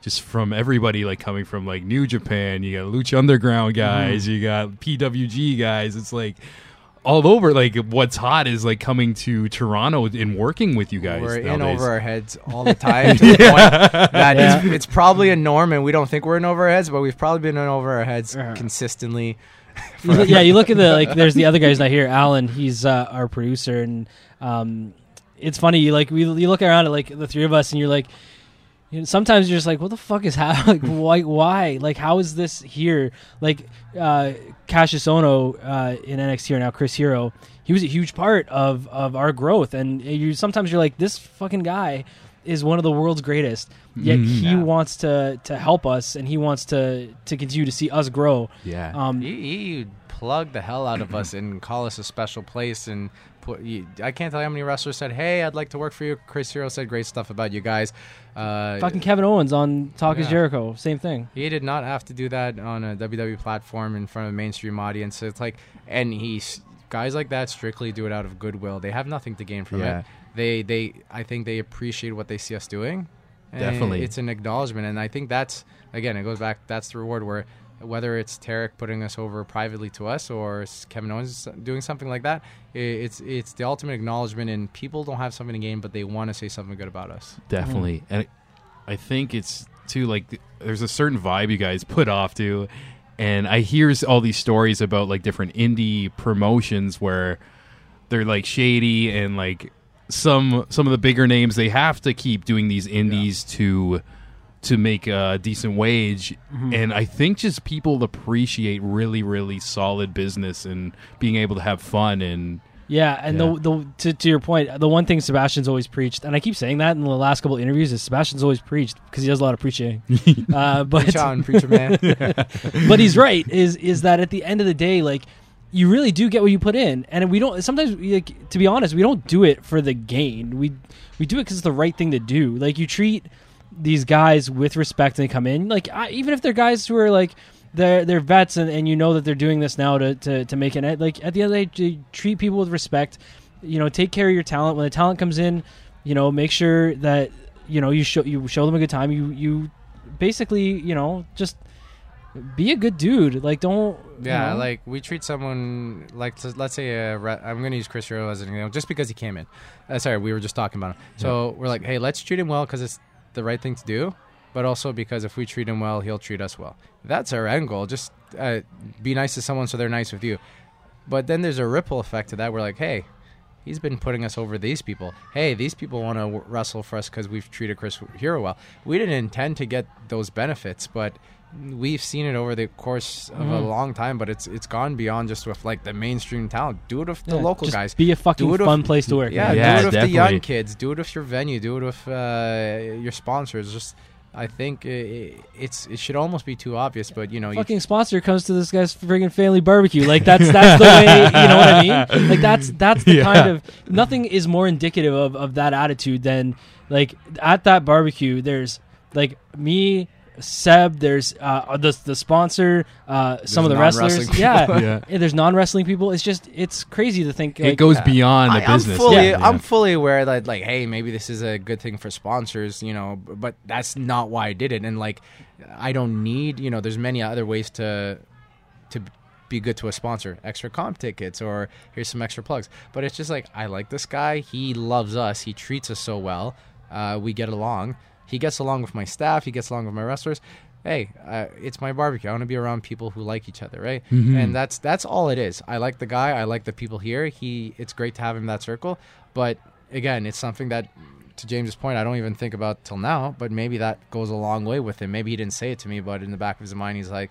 just from everybody like coming from like New Japan, you got Lucha Underground guys, you got PWG guys. It's like all over. Like what's hot is like coming to Toronto and working with you guys. We're in over our heads all the time to the point that it's, it's probably a norm, and we don't think we're in over our heads, but we've probably been in over our heads Uh-huh. consistently. You look- yeah, you look at the like. There's the other guy's not here. Alan, he's uh, our producer, and um, it's funny. You like we you look around at like the three of us, and you're like, you know, sometimes you're just like, what the fuck is happening? Like, why? Why? Like, how is this here? Like, uh, Kassius Ohno uh, in NXT or now Chris Hero, he was a huge part of of our growth, and you sometimes you're like, this fucking guy is one of the world's greatest. Yet Mhm. he Yeah. wants to to help us, and he wants to to continue to see us grow. Yeah. Um, You, you plug the hell out of us and call us a special place, and put. You, I can't tell you how many wrestlers said, "Hey, I'd like to work for you." Chris Hero said great stuff about you guys. Uh, Fucking Kevin Owens on Talk is Jericho, same thing. He did not have to do that on a WWE platform in front of a mainstream audience. It's like, and he's guys like that strictly do it out of goodwill. They have nothing to gain from Yeah. it. They, they, I think they appreciate what they see us doing. And Definitely. it's an acknowledgement, and I think that's again, it goes back. That's the reward where. Whether it's Tarek putting us over privately to us or Kevin Owens doing something like that, it's it's the ultimate acknowledgement. And people don't have something to gain, but they want to say something good about us. Definitely, mm-hmm. and I think it's too like there's a certain vibe you guys put off to, and I hear all these stories about like different indie promotions where they're like shady and like some some of the bigger names they have to keep doing these indies to to make a decent wage and i think just people appreciate really really solid business and being able to have fun and Yeah, and Yeah. the the to, to your point, the one thing Sebastian's always preached, and I keep saying that in the last couple interviews, is Sebastian's always preached because he does a lot of preaching. uh, but Preach on, preacher man. but he's right. Is is that at the end of the day, like you really do get what you put in, and we don't. Sometimes, like, to be honest, we don't do it for the gain. We we do it because it's the right thing to do. Like you treat these guys with respect and they come in. Like I, even if they're guys who are like they're they're vets and, and you know that they're doing this now to to, to make it like at the end of the day, treat people with respect. You know, take care of your talent when the talent comes in. You know, make sure that you know you show you show them a good time. You you basically you know just be a good dude. Like don't you Yeah, know? like we treat someone like so let's say a re- I'm going to use Chris Hero as an example, just because he came in. Uh, sorry, we were just talking about him. So we're like, hey, let's treat him well because it's the right thing to do, but also because if we treat him well, he'll treat us well. That's our end goal. Just uh, be nice to someone so they're nice with you. But then there's a ripple effect to that. We're like, hey, he's been putting us over these people. Hey, these people want to w- wrestle for us because we've treated Chris Hero well. We didn't intend to get those benefits, but we've seen it over the course of a Mhm. long time. But it's it's gone beyond just with like the mainstream talent. Do it with the Yeah, local just guys. Be a fucking Do it with- fun place to work. Yeah, Yeah, do it with the young kids. Do it with your venue. Do it with uh, your sponsors. Just I think i it's it should almost be too obvious, but you know, you fucking sponsor comes to this guy's friggin' family barbecue. Like that's that's the way you know what I mean. Like that's that's the Yeah. kind of nothing is more indicative of of that attitude than like at that barbecue. There's like me. Seb, there's uh, the the sponsor, uh, some of the wrestlers. Yeah, people. Yeah. Yeah, there's non wrestling people. It's just it's crazy to think. it Like, goes beyond the I, business. I'm fully, Yeah. I'm fully aware that like, hey, maybe this is a good thing for sponsors, you know, but that's not why I did it. And like, I don't need, you know, there's many other ways to to be good to a sponsor, extra comp tickets, or here's some extra plugs. But it's just like I like this guy. He loves us. He treats us so well. Uh, we get along. He gets along with my staff. He gets along with my wrestlers. Hey, uh, it's my barbecue. I want to be around people who like each other, right? And that's that's all it is. I like the guy. I like the people here. He, it's great to have him in that circle. But again, it's something that, to James's point, I don't even think about till now. But maybe that goes a long way with him. Maybe he didn't say it to me, but in the back of his mind, he's like,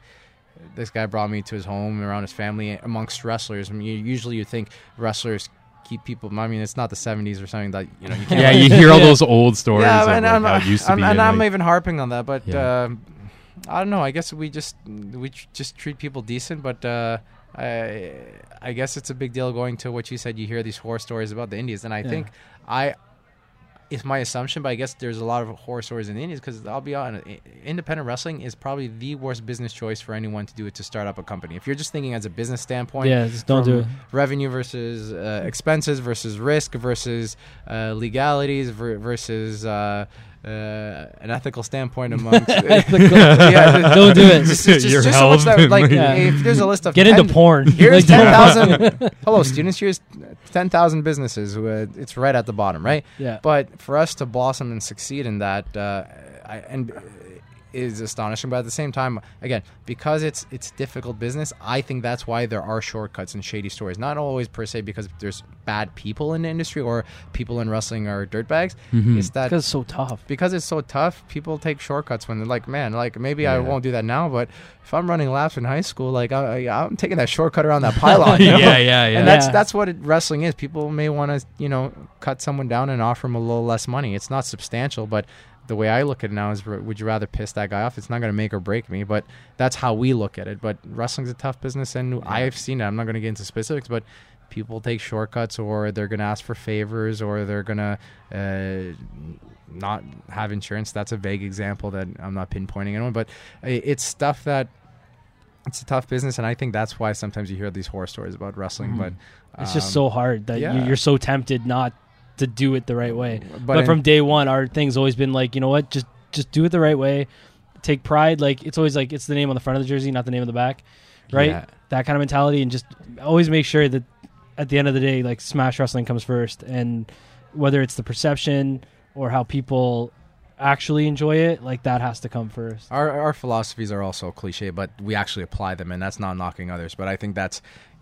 this guy brought me to his home around his family amongst wrestlers. I mean, you, usually you think wrestlers keep people. I mean, it's not the '70s or something that you know you can't. yeah, you hear all those old stories yeah, and like, I'm, how used to I'm- be. and I'm like- even harping on that, but Yeah. um, I don't know. I guess we just we tr- just treat people decent, but. Uh, I, I guess it's a big deal going to what you said. You hear these horror stories about the Indies, and I Yeah. think I, it's my assumption, but I guess there's a lot of horror stories in the Indies because I'll be honest, independent wrestling is probably the worst business choice for anyone to do it to start up a company. If you're just thinking as a business standpoint, yeah, just don't do it. revenue versus uh, expenses versus risk versus uh, legalities ver- versus uh, uh, an ethical standpoint amongst. yeah, Don't do it. Just, just, Your just so much health that, like, Yeah. if there's a list of Get 10 into porn. Here's ten thousand. hello, students. Here's ten thousand businesses. Uh, it's right at the bottom, right? Yeah. But for us to blossom and succeed in that, uh, I, and is astonishing. But at the same time, again, because it's it's difficult business, I think that's why there are shortcuts and shady stories. Not always per se because there's bad people in the industry or people in wrestling are dirtbags. Mm-hmm. It's that because it's so tough. because it's so tough, people take shortcuts when they're like, man, like maybe I won't do that now, but if I'm running laps in high school, like I, I'm taking that shortcut around that pylon. You know? yeah, yeah, yeah. And that's Yeah. that's what it, wrestling is. People may want to, you know, cut someone down and offer them a little less money. It's not substantial, but the way I look at it now is, would you rather piss that guy off? It's not going to make or break me, but that's how we look at it. But wrestling's a tough business, and I've seen it. I'm not going to get into specifics, but people take shortcuts, or they're going to ask for favors, or they're going to. Uh, not have insurance. That's a vague example that I'm not pinpointing anyone, but it's stuff that it's a tough business, and I think that's why sometimes you hear these horror stories about wrestling. Mhm. But It's just um, so hard that yeah. you're so tempted not to do it the right way. But, But, from day one, our thing's always been like, you know what, just just do it the right way. Take pride. Like it's always like it's the name on the front of the jersey, not the name of the back, right? Yeah. That kind of mentality, and just always make sure that at the end of the day, like Smash Wrestling comes first, and whether it's the perception or how people actually enjoy it, like that has to come first. our our philosophies are also cliche, but we actually apply them, and that's not knocking others. But I think that's,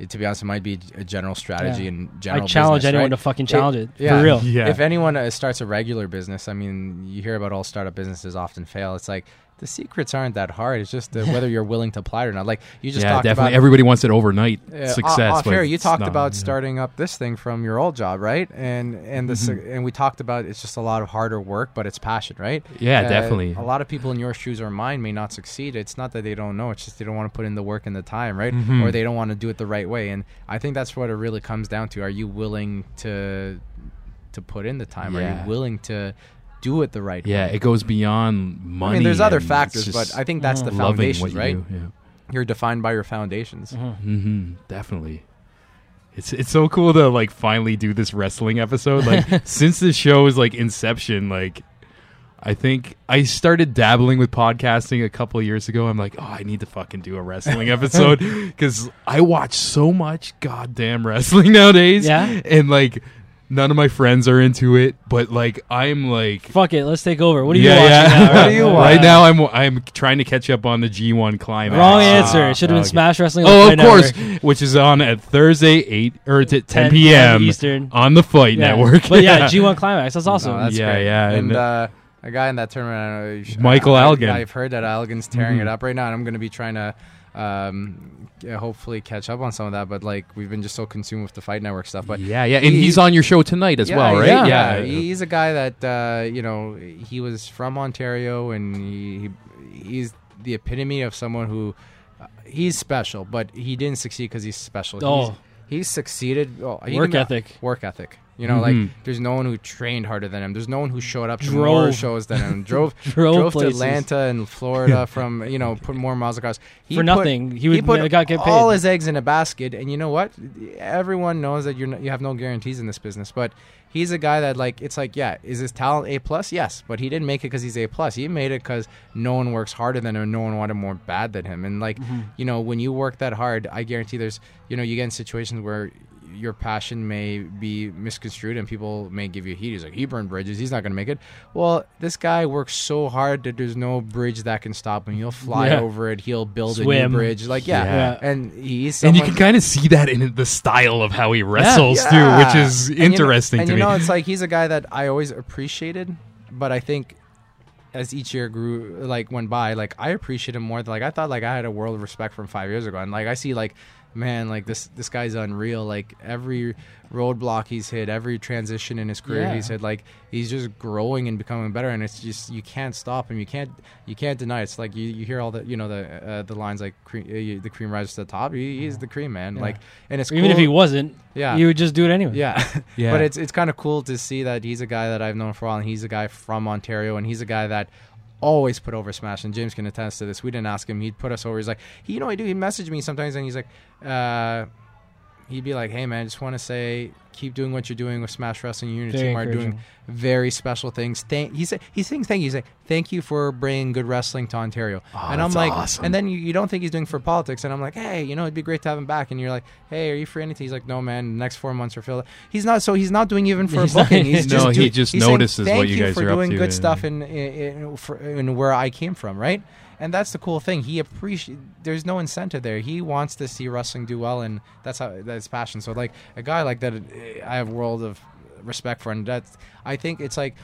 to be honest, it might be a general strategy Yeah. and I general. challenge business, anyone right? to fucking challenge it, yeah. for real. Yeah. If anyone uh, starts a regular business, I mean, you hear about all startup businesses often fail. It's like the secrets aren't that hard. It's just uh, whether you're willing to apply it or not. Like you just yeah, talked definitely. about. Everybody wants it overnight Uh, success. Off but you talked not, about yeah. starting up this thing from your old job, right? And and the Mm-hmm. and we talked about it's just a lot of harder work, but it's passion, right? Yeah, Uh, definitely. A lot of people in your shoes or mine may not succeed. It's not that they don't know; it's just they don't want to put in the work and the time, right? Mhm. Or they don't want to do it the right way. And I think that's what it really comes down to: Are you willing to to put in the time? Are you willing to do it the right Yeah, way? Yeah, it goes beyond money. I mean, there's other factors, but I think that's the loving what foundations, you right? do, Yeah. You're defined by your foundations. hmm Definitely. It's it's so cool to like finally do this wrestling episode. Like since the show is like inception, like I think I started dabbling with podcasting a couple of years ago. I'm like, oh, I need to fucking do a wrestling episode because I watch so much goddamn wrestling nowadays. Yeah? and like none of my friends are into it, but like I'm like. Fuck it, let's take over. What are you yeah, watching yeah. now? What are you right now? I'm I'm trying to catch up on the G1 climax. Wrong Ah, answer. It should have been. Smash Wrestling. Oh, of Fight course, Network. which is on at Thursday eight or t- 10, 10 p.m. Eastern. on the Fight Yeah. Network. but yeah, G1 Climax. That's awesome. No, that's Yeah, great. yeah, And, and- uh, a guy in that tournament, I know, you sh- Michael I, Elgin. I've heard that Elgin's tearing it up right now, and I'm going to be trying to um, hopefully catch up on some of that. But like we've been just so consumed with the Fight Network stuff. But yeah, yeah, and he- he's on your show tonight as yeah, well, right? Yeah, yeah. He's a guy that uh, you know he was from Ontario, and he, he he's the epitome of someone who uh, he's special, but he didn't succeed because he's special. Oh. He's, he's succeeded. Oh, Work ethic. Work ethic. You know, Mhm. like there's no one who trained harder than him. There's no one who showed up to Drove. more shows than him. Drove Drove drove to. Atlanta and Florida from you know put more miles across he For put- nothing. He would- put got get paid. all his eggs in a basket, and you know what? Everyone knows that you're not, you have no guarantees in this business, but he's a guy that like it's like yeah, is his talent a plus? Yes, but he didn't make it because he's a plus. He made it because no one works harder than him, no one wanted more bad than him, and like Mm-hmm. you know when you work that hard, I guarantee there's you know you get in situations where your passion may be misconstrued and people may give you heat. He's like, he burned bridges. He's not going to make it. Well, this guy works so hard that there's no bridge that can stop him. He'll fly Yeah. over it. He'll build a new bridge. Like, yeah. Yeah. And he's and you can kind of see that in the style of how he wrestles Yeah. too, which is And you know- interesting and you me. know, it's like he's a guy that I always appreciated, but I think as each year grew, like went by, like I appreciate him more. Than, like I thought, like I had a world of respect from five years ago, and like I see, like man, like this this guy's unreal. Like every roadblock he's hit, every transition in his career Yeah. he's hit, like he's just growing and becoming better. And it's just you can't stop him. You can't you can't deny. it. It's like you, you hear all the you know the uh, the lines like cream, uh, the cream rises to the top. He, he's the cream man. Yeah. Like and it's Even if he wasn't, Yeah. you would just do it anyway. yeah. Yeah. but it's it's kind of cool to see that he's a guy that I've known for a while, and he's a guy from Ontario, and he's a guy that always put over Smash. And James can attest to this. We didn't ask him; he'd put us over. He's like, you know, he do. He messaged me sometimes, and he's like, uh, he'd be like, "Hey, man, I just want to say, keep doing what you're doing with Smash Wrestling. You and your Very team are doing very special things. Thank he said he's saying thank you. He's like thank you for bringing good wrestling to Ontario. Oh, and I'm like, awesome. and then you, you don't think he's doing for politics. And I'm like, hey, you know, it'd be great to have him back. And you're like, hey, are you free anything? He's like, no, man. The next four months are filled. He's not. So he's not doing even for He's not- booking. He's No, just he do- just saying, notices thank what you guys for are up doing to good and- stuff in in, in, for, in where I came from, right? And that's the cool thing. He appreciate. There's no incentive there. He wants to see wrestling do well, and that's how that's passion. So like a guy like that, I have world of respect for, and that's. I think it's like.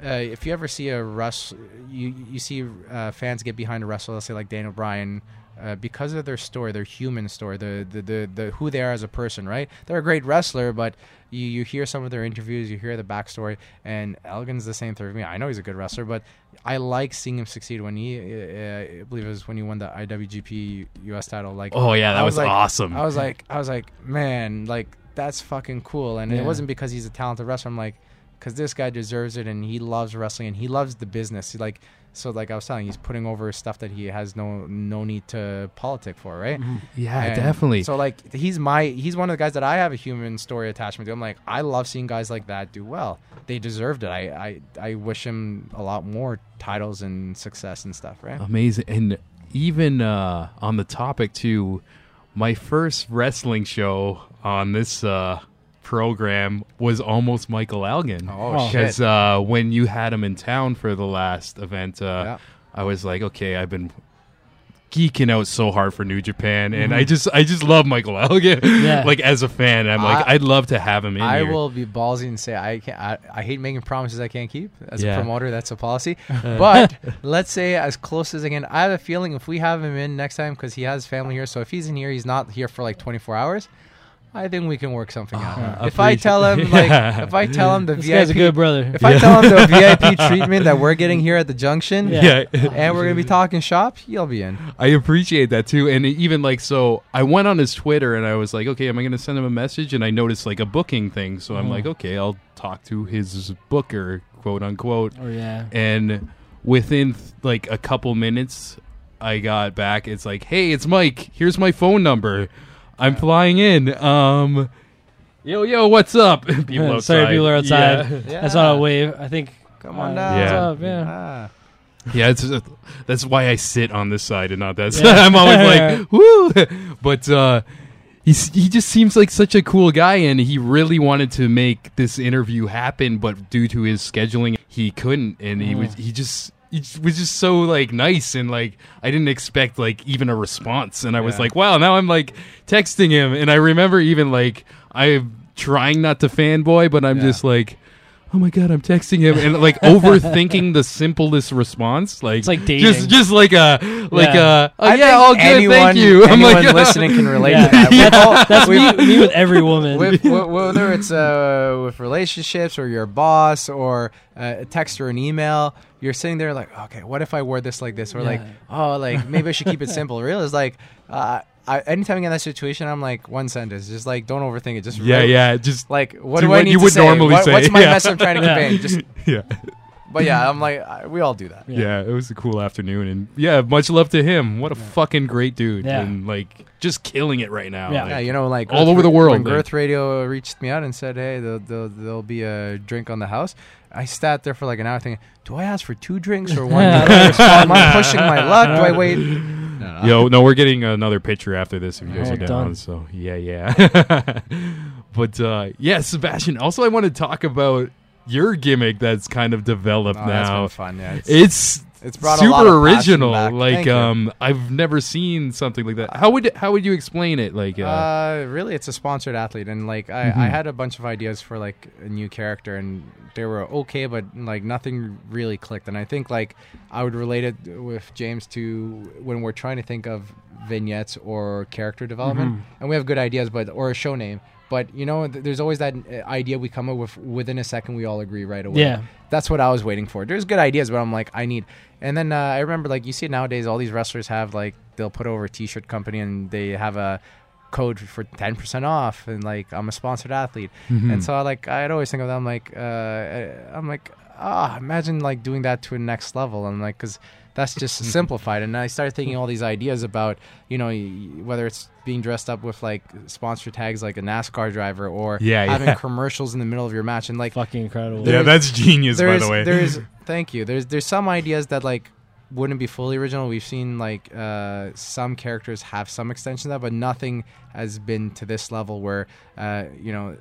Uh, if you ever see a rush, you you see uh, fans get behind a wrestler, let's say like Daniel Bryan, uh, because of their story, their human story, the, the the the who they are as a person, right? They're a great wrestler, but you, you hear some of their interviews, you hear the backstory, and Elgin's the same thing for me. I know he's a good wrestler, but I like seeing him succeed when he, uh, I believe it was when he won the IWGP US title. Like, oh yeah, that was, like, awesome. I was like, I was like, man, like that's fucking cool. And Yeah. it wasn't because he's a talented wrestler. I'm like, because this guy deserves it, and he loves wrestling, and he loves the business. He, like, so like I was telling, he's putting over stuff that he has no no need to politic for, right? yeah, And definitely. So like, he's my he's one of the guys that I have a human story attachment to. I'm like, I love seeing guys like that do well. They deserved it. I I, I wish him a lot more titles and success and stuff, right? Amazing. And even uh, on the topic too, my first wrestling show on this uh, program was almost Michael Elgin. Oh, shit. Because uh, when you had him in town for the last event, uh, Yeah. I was like, okay, I've been geeking out so hard for New Japan, and I just, I just love Michael Elgin. Yeah. like as a fan, I'm like, I- I'd love to have him in I here. will be ballsy and say I can't. I, I hate making promises I can't keep. As Yeah. a promoter, that's a policy. but let's say as close as I can. I have a feeling if we have him in next time because he has family here. So if he's in here, he's not here for like 24 hours. I think we can work something out. Uh, if I tell him like, Yeah. if I tell him the This guy's a good brother. if I tell him the VIP treatment that we're getting here at the junction, Yeah. yeah. and we're gonna be talking shop, you'll be in. I appreciate that too. And even like, so I went on his Twitter and I was like, okay, am I going to send him a message? And I noticed like a booking thing. So I'm uh-huh. like, okay, I'll talk to his booker, quote unquote. Oh yeah. And within like a couple minutes, I got back. It's like, hey, it's Mike. Here's my phone number. I'm flying in. Um, yo, yo, what's up? people outside. Sorry, people are outside. Yeah. Yeah. That's not a wave. I think. Come on uh, down. What's Yeah. up? Yeah. Ah. Yeah, it's, that's why I sit on this side and not that side. Yeah. I'm always like, woo. But uh, he's he just seems like such a cool guy, and he really wanted to make this interview happen, but due to his scheduling, he couldn't. And he was he just. He j- was just so like nice and like I didn't expect like even a response and I was Yeah. like wow now I'm like texting him and I remember even like I'm trying not to fanboy but I'm Yeah. just like oh my god, I'm texting him, and like overthinking the simplest response. Like It's like just dating. just like a like Yeah. a oh I yeah, think all good, anyone, thank you. I'm Anyone like listening can relate Yeah. to that. We've all- That's we've- me, me with every woman. with, whether it's uh, with relationships or your boss or uh, a text or an email, you're sitting there like, okay, what if I wore this like this? Or like, oh, like maybe I should keep it simple. Real is like, uh, I, anytime I get in that situation, I'm like, one sentence, just like, don't overthink it. Just yeah, write- yeah, just Like, what Do do what I need you to would say? normally What- say, What's my yeah. message I'm trying to Yeah. convey? Just, yeah. but yeah, I'm like, I, we all do that. Yeah. Yeah, it was a cool afternoon, and yeah, much love to him. What a fucking great dude, Yeah. and like just killing it right now. Yeah. like- Yeah, you know, like all Girth over the world, When man. Girth Radio reached me out and said, "Hey, there'll, there'll, there'll be a drink on the house," I sat there for like an hour thinking, "Do I ask for two drinks or one?" Yeah. Do I respond? Am I pushing my luck? Do I wait? No, no. Yo, no, we're getting another picture after this if you guys Oh, are down. done. So yeah, yeah. but uh, yeah, Sebastian. Also, I want to talk about your gimmick that's kind of developed Oh, that's now. been fun. Yeah, it's, It's it's brought a super lot of original. Like Thank you. um, I've never seen something like that. How would how would you explain it? Like uh, Uh, really, it's a sponsored athlete, and like I, I Mhm. had a bunch of ideas for like a new character, and they were okay, but like nothing really clicked. And I think like I would relate it with James to when we're trying to think of vignettes or character development, Mm-hmm. and we have good ideas, but or a show name. But you know, th- there's always that uh, idea we come up with within a second. We all agree right away. Yeah. that's what I was waiting for. There's good ideas, but I'm like, I need. And then uh, I remember, like, you see it nowadays, all these wrestlers have like they'll put over a T-shirt company and they have a code for ten percent off, and like I'm a sponsored athlete, mhm. and so I like I'd always think of them like uh, I'm like ah, imagine like doing that to a next level, and like because that's just simplified. And I started thinking all these ideas about you know y- y- whether it's being dressed up with like sponsor tags like a NASCAR driver or Yeah, having yeah. commercials in the middle of your match, and like Fucking incredible. yeah, that's genius. By there's, the way, there's thank you. There's there's some ideas that like wouldn't be fully original. We've seen like uh, some characters have some extension of that, but nothing has been to this level where uh, you know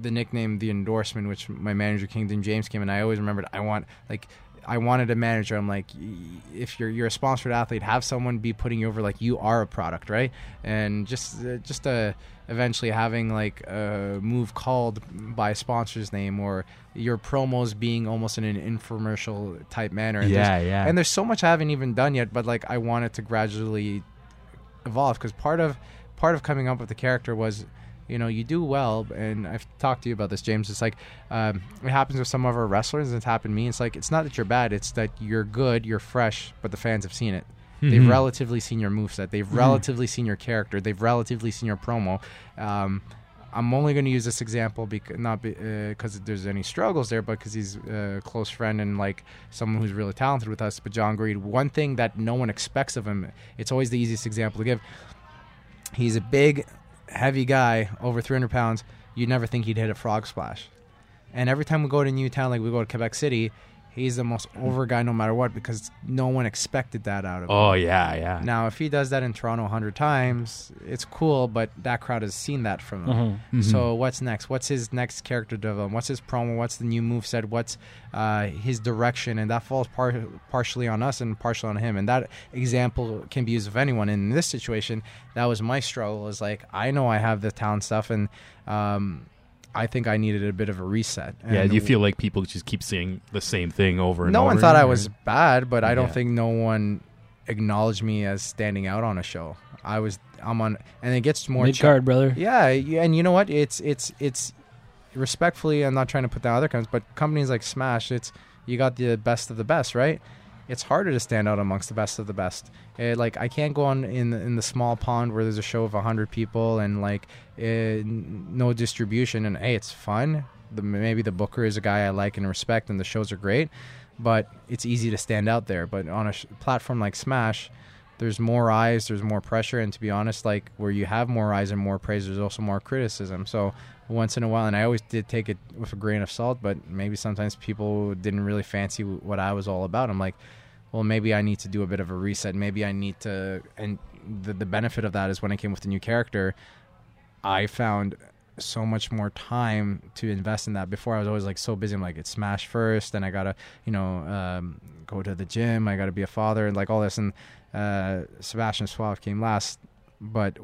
the nickname, the endorsement, which my manager Kingdom James came, and I always remembered. I want like. I wanted a manager. I'm like, if you're you're a sponsored athlete, have someone be putting you over like you are a product, right? And just uh, just uh, eventually having like a move called by a sponsor's name or your promos being almost in an infomercial type manner. And Yeah, yeah. And there's so much I haven't even done yet, but like I wanted to gradually evolve because part of part of coming up with the character was you know you do well and i've talked to you about this james it's like um, it happens with some of our wrestlers and it's happened to me it's like it's not that you're bad it's that you're good you're fresh but the fans have seen it they've Mhm. relatively seen your moveset they've relatively seen your character they've relatively seen your promo um, I'm only going to use this example because not because there's any struggles there, but because he's a close friend and like someone who's really talented with us. But John Greed, one thing that no one expects of him, it's always the easiest example to give. He's a big, heavy guy, over 300 pounds. You'd never think he'd hit a frog splash. And every time we go to New Town, like we go to Quebec City, he's the most over guy no matter what because no one expected that out of him. oh yeah, yeah. Now, if he does that in Toronto 100 times, it's cool, but that crowd has seen that from him. Mhm. Mhm. So what's next? What's his next character development? What's his promo? What's the new move set? What's uh, his direction? And that falls par- partially on us and partially on him. And that example can be used of anyone. In this situation, that was my struggle. Is like I know I have the talent stuff, and um, I think I needed a bit of a reset. yeah, And do you feel like people just keep seeing the same thing over and no over? No one thought I was bad, but I don't Yeah. think no one acknowledged me as standing out on a show. I was I'm on, and it gets more. Mid cha- card, brother. yeah, and you know what? It's it's it's respectfully. I'm not trying to put down other companies, but companies like Smash, it's you got the best of the best, right? It's harder to stand out amongst the best of the best. Eh, like I can't go on in in the small pond where there's a show of hundred people and like eh, n- no distribution, and hey, it's fun. The, maybe the booker is a guy I like and respect, and the shows are great, but it's easy to stand out there. But on a sh- platform like Smash, there's more eyes, there's more pressure, and to be honest, like where you have more eyes and more praise, there's also more criticism. So once in a while, and I always did take it with a grain of salt, but maybe sometimes people didn't really fancy what I was all about. I'm like, well, maybe I need to do a bit of a reset. Maybe I need to, and the the benefit of that is when I came with the new character, I found so much more time to invest in that. Before I was always like so busy. I'm like, it's Smash first, and I gotta, you know, um, go to the gym. I gotta be a father, and like all this. And uh, Sebastian Suave came last. But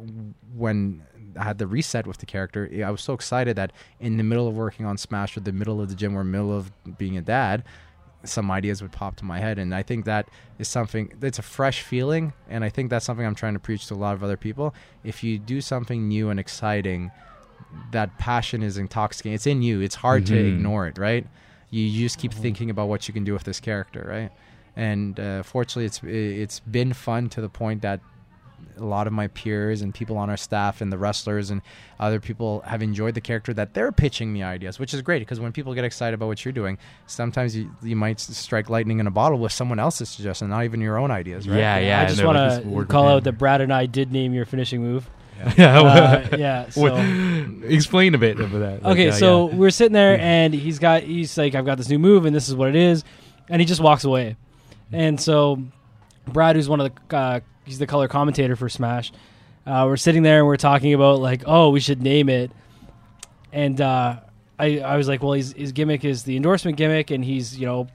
when I had the reset with the character, I was so excited that in the middle of working on Smash or the middle of the gym or middle of being a dad, some ideas would pop to my head. And i think that is something that's a fresh feeling. And i think that's something i'm trying to preach to a lot of other people. If you do something new and exciting that passion is intoxicating. It's in you. It's hard to Mhm. ignore it right? You, you just keep thinking about what you can do with this character right? And uh, fortunately it's it's been fun to the point that a lot of my peers and people on our staff and the wrestlers and other people have enjoyed the character that they're pitching me ideas, which is great because when people get excited about what you're doing, sometimes you, you might strike lightning in a bottle with someone else's suggestion, not even your own ideas, right? Yeah, yeah. I just want to work call out that Brad and I did name your finishing move. yeah. Uh, yeah. So. What- explain a bit of that. Like, Okay, uh, so yeah. we're sitting there, and he's got he's like, I've got this new move, and this is what it is, and he just walks away. And so, Brad, who's one of the uh, he's the color commentator for Smash, uh, we're sitting there and we're talking about like, oh, we should name it, and uh, I I was like, well, his his gimmick is the endorsement gimmick, and he's you know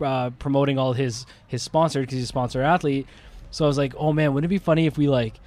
uh, promoting all his his sponsor because he's a sponsor athlete. So I was like, oh man, wouldn't it be funny if we like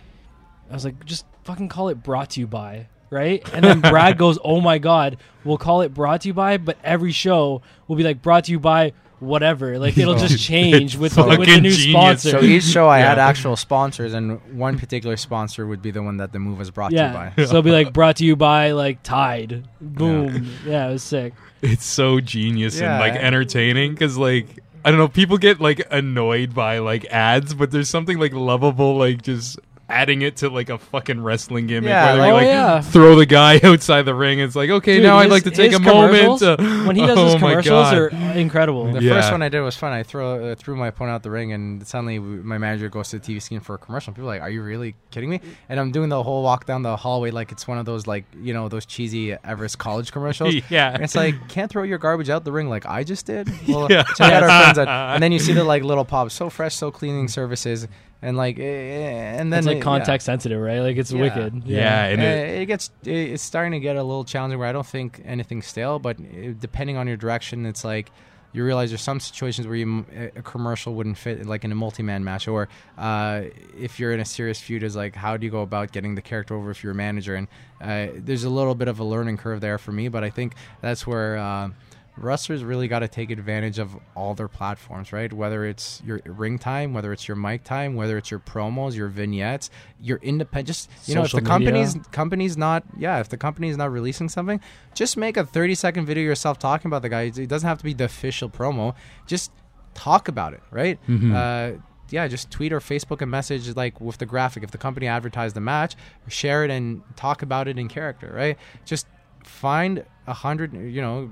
I was like, just fucking call it brought to you by, right? And then Brad goes, oh my God, we'll call it brought to you by, but every show will be like brought to you by whatever. Like it'll just change with, the, with the new genius. sponsor. So each show I had actual sponsors, and one particular sponsor would be the one that the move was brought yeah. to you by. so it'll be like brought to you by like Tide. Boom. Yeah, it was sick. it's so genius and like entertaining because like I don't know, people get like annoyed by like ads, but there's something like lovable, like just adding it to like a fucking wrestling gimmick. Yeah, where like- they Oh, yeah. throw the guy outside the ring. It's like okay, Dude, now I'd like to take a moment. to- when he does oh his my commercials God. are incredible. The Yeah. first one I did was fun. I throw uh, threw my opponent out the ring, and suddenly my manager goes to the TV screen for a commercial. People are like, "Are you really kidding me?" And I'm doing the whole walk down the hallway like it's one of those like you know those cheesy Everest College commercials. Yeah. And it's like can't throw your garbage out the ring like I just did. Well, Yeah. check out our friends, at, and then you see the like little pops, so fresh, so cleaning services, and like, eh, eh, and then It's like it- context sensitive, right? Like it's Yeah. wicked. Yeah, and uh, it- it, gets it's starting to get a little challenging where I don't think anything's stale, but uh, depending on your direction, it's like you realize there's some situations where you, m- a commercial wouldn't fit, like in a multi-man match, or uh, if you're in a serious feud, is like how do you go about getting the character over if you're a manager? And uh, there's a little bit of a learning curve there for me, but I think that's where. Uh, wrestlers really got to take advantage of all their platforms, right? Whether it's your ring time, whether it's your mic time, whether it's your promos, your vignettes, your independent. Just you know, if the company's media. company's not, yeah, if the company's not releasing something, just make a thirty second video yourself talking about the guy. It doesn't have to be the official promo. Just talk about it, right? Mhm. Uh, yeah, just tweet or Facebook a message like with the graphic. If the company advertised the match, share it and talk about it in character, right? Just find a hundred, you know,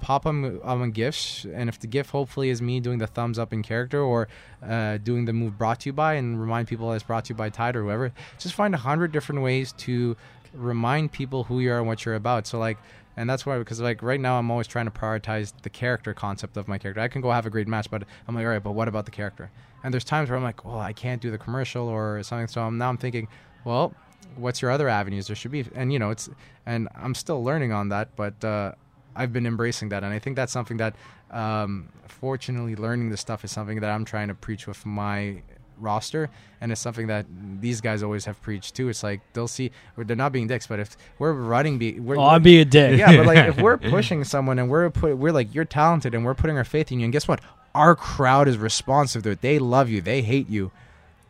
pop them on gifts, and if the gift hopefully is me doing the thumbs up in character or uh, doing the move brought to you by, and remind people it's brought to you by Tide or whoever. Just find a hundred different ways to remind people who you are and what you're about. So like. And that's why, because like right now, I'm always trying to prioritize the character concept of my character. I can go have a great match, but I'm like, all right, but what about the character? And there's times where I'm like, well, I can't do the commercial or something. So I'm, now I'm thinking, well, what's your other avenues there should be? And you know, it's and I'm still learning on that, but uh, I've been embracing that, and I think that's something that, um, fortunately, learning this stuff is something that I'm trying to preach with my roster and it's something that these guys always have preached too it's like they'll see they're not being dicks but if we're running be we're, Oh, I'm being a dick. yeah, but like if we're pushing someone and we're put, we're like you're talented and we're putting our faith in you, and guess what? Our crowd is responsive to it. They love you. They hate you.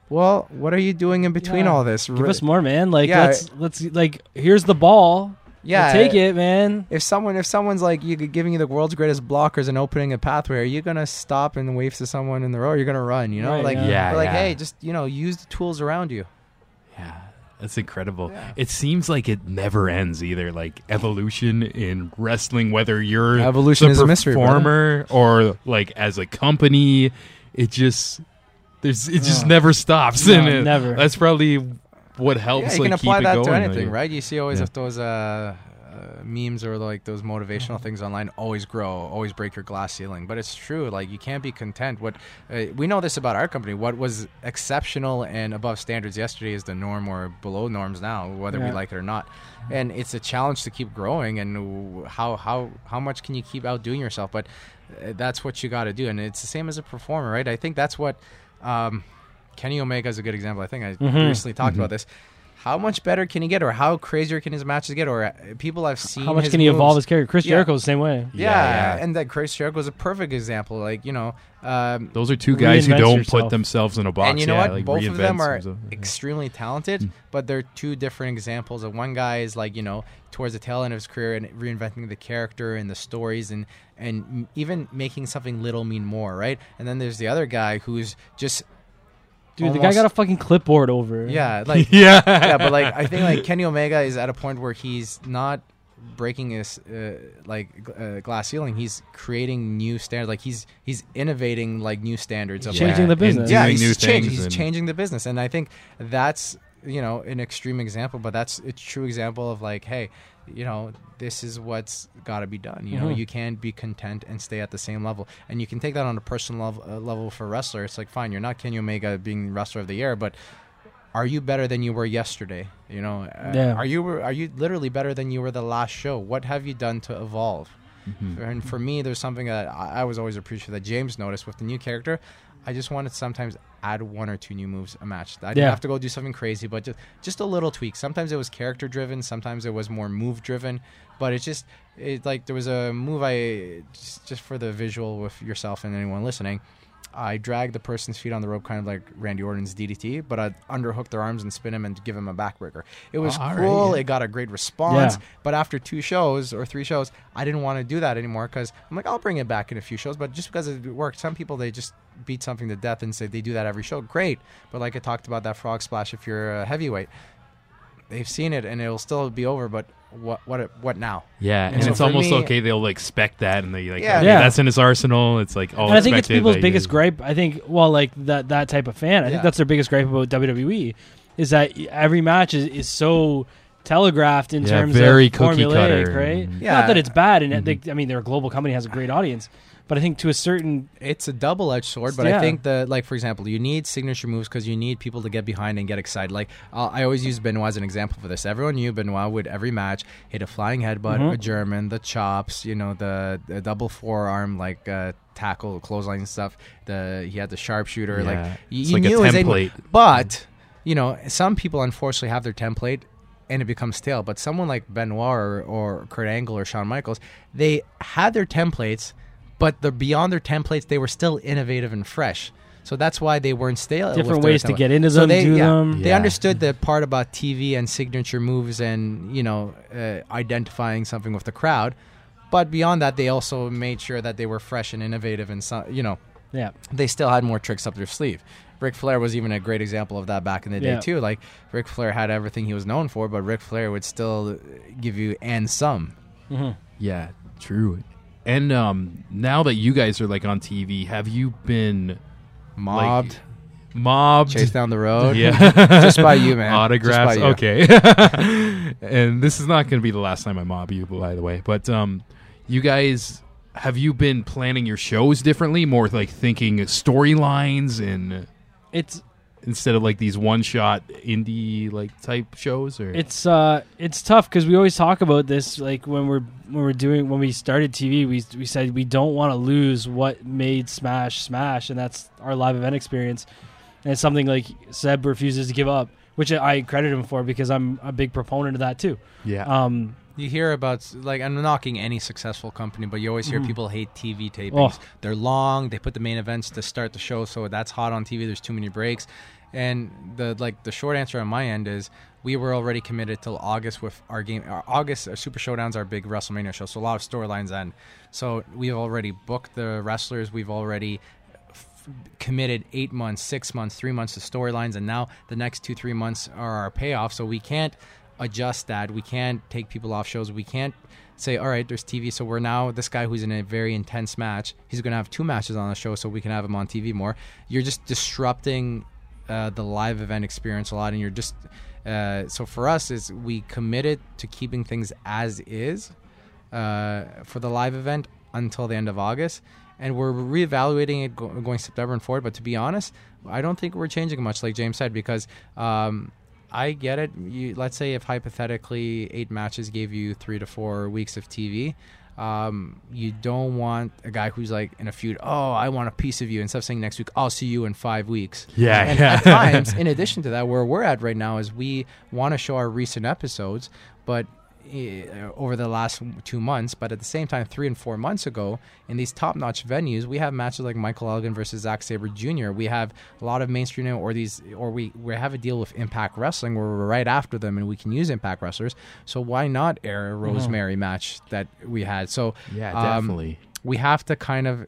Well, what are you doing in between Yeah. all this? Give us more, man. Like Yeah. let's let's like here's the ball. yeah, We'll take it, man. If someone if someone's like you giving you the world's greatest blockers and opening a pathway, are you gonna stop and wave to someone in the row? Or you're gonna run. You know, Right, like yeah. Yeah, like yeah. hey, just you know, use the tools around you. Yeah, that's incredible. Yeah. It seems like it never ends either. Like evolution in wrestling, whether you're Evolution the is a mystery, brother. performer or like as a company, it just there's it just never stops. No, and it- never. That's probably what helps. yeah, you like, can apply it that going, to like- anything, right? You see always Yeah. if those uh, uh, memes or like those Mm-hmm. motivational things online always grow, always break your glass ceiling. But it's true. Like you can't be content. What uh, we know this about our company. What was exceptional and above standards yesterday is the norm or below norms now, whether we like it or not. And it's a challenge to keep growing. And how how how much can you keep outdoing yourself? But uh, that's what you got to do. And it's the same as a performer, right? I think that's what. Um, Kenny Omega is a good example. I think I Mhm. recently talked about this. How much better can he get, or how crazier can his matches get, or uh, people I've seen? How much his can he evolve his character? Chris Yeah. Jericho's the same way. Yeah, Yeah, yeah. and that Chris Jericho is a perfect example. Like you know, um, Those are two guys who don't yourself. put themselves in a box. and you know yeah, what? Like Both of them are themselves. extremely talented, but they're two different examples. Of one guy is like you know towards the tail end of his career and reinventing the character and the stories and and even making something little mean more, right? And then there's the other guy who's just Dude, the guy got a fucking clipboard over. yeah, like yeah, yeah, but like I think like Kenny Omega is at a point where he's not breaking his uh, like uh, glass ceiling. He's creating new standards. Like he's he's innovating like new standards of Yeah. Changing the and business. yeah, he's, new changing, he's changing the business, and I think that's you know an extreme example, but that's a true example of like, hey, you know, this is what's got to be done. You know, Mhm. you can't be content and stay at the same level, and you can take that on a personal level, uh, level for a wrestler. It's like, fine, you're not Kenny Omega being wrestler of the year, but are you better than you were yesterday? You know, uh, Yeah. are you are you literally better than you were the last show? What have you done to evolve? Mm-hmm. And for me, there's something that I, I was always appreciative that James noticed with the new character. I just wanted sometimes add one or two new moves a match. I didn't Yeah. have to go do something crazy, but just just a little tweak. Sometimes it was character driven, sometimes it was more move driven. But it's just it like there was a move I just, just for the visual with yourself and anyone listening. I dragged the person's feet on the rope, kind of like Randy Orton's DDT, but I'd underhook their arms and spin him and give him a backbreaker. It was Oh, right, cool. yeah. It got a great response. Yeah. But after two shows or three shows, I didn't want to do that anymore because I'm like, I'll bring it back in a few shows. But just because it worked, some people they just beat something to death and say they do that every show. Great. But like I talked about that frog splash, if you're a heavyweight, they've seen it and it'll still be over. But what what what now? Yeah, And and so it's almost me- okay. They'll like expect that, and they like, Yeah. okay, Yeah. that's in his arsenal. It's like, all and I think it's people's biggest gripe. I think, well, like that that type of fan. I Yeah. think that's their biggest gripe about WWE is that every match is, is so telegraphed in Yeah, terms very of cookie formulaic, cutter. right? Yeah. Not that it's bad, and Mhm. they, I mean, they're a global company has a great audience, but I think to a certain It's a double edged sword. But I think that like for example, you need signature moves because you need people to get behind and get excited. Like uh, I always use Benoit as an example for this. Everyone knew Benoit would every match hit a flying headbutt, Mhm. a German, the chops, you know, the, the double forearm like uh, tackle, clothesline stuff. The he had the sharpshooter. Yeah. Like y- It's you like a knew his aim- template. But you know, some people unfortunately have their template. And it becomes stale. But someone like Benoit or, or Kurt Angle or Shawn Michaels, they had their templates, but the beyond their templates, they were still innovative and fresh. So that's why they weren't stale. different ways to get into So them, they, do yeah, them. They Yeah. understood the part about TV and signature moves and you know uh, identifying something with the crowd. But beyond that, they also made sure that they were fresh and innovative, and so, you know Yeah, they still had more tricks up their sleeve. Ric Flair was even a great example of that back in the day Yeah. too. Like Ric Flair had everything he was known for, but Ric Flair would still give you and some. hmm Yeah, true. And um, now that you guys are like on TV, have you been Mobbed, mobbed? chased down the road. Yeah, Just by you, man. Autographs. Just by you. Okay. and this is not going to be the last time I mob you, by the way. But um, you guys, have you been planning your shows differently? More like thinking storylines and it's instead of like these one-shot indie like type shows, or it's uh it's tough because we always talk about this like when we're when we're doing when we started TV we we said we don't want to lose what made Smash Smash and that's our live event experience and it's something like Seb refuses to give up which I credit him for because I'm a big proponent of that too yeah, um You hear about like I'm knocking any successful company, but you always hear Mhm. people hate TV tapings. Oh. They're long. They put the main events to start the show, so that's hot on TV. There's too many breaks, and the like the short answer on my end is we were already committed till August with our game. Our August our Super Showdown's our big WrestleMania show, so a lot of storylines then. So we've already booked the wrestlers. We've already f- committed eight months, six months, three months to storylines, and now the next two, three months are our payoff. So we can't adjust that. We can't take people off shows. We can't say, all right, there's TV. So we're now this guy who's in a very intense match. He's going to have two matches on the show, so we can have him on TV more. You're just disrupting uh, the live event experience a lot, and you're just. Uh, so for us, is we committed to keeping things as is uh, for the live event until the end of August, and we're reevaluating it go- going September and forward. But to be honest, I don't think we're changing much, like James said, because um, I get it. You, let's say if hypothetically eight matches gave you three to four weeks of TV. Um, you don't want a guy who's like in a feud. Oh, I want a piece of you. Instead of saying next week, I'll see you in five weeks. Yeah, And yeah. at times, in addition to that, where we're at right now is we want to show our recent episodes, but Eh, eh, over the last two months, but at the same time, three and four months ago, in these top-notch venues, we have matches like Michael Elgin versus Zack Sabre Jr. We have a lot of mainstream or these, or we we have a deal with Impact Wrestling where we're right after them and we can use Impact wrestlers. So why not air a mm-hmm. Rosemary match that we had? So Yeah, um, definitely. we have to kind of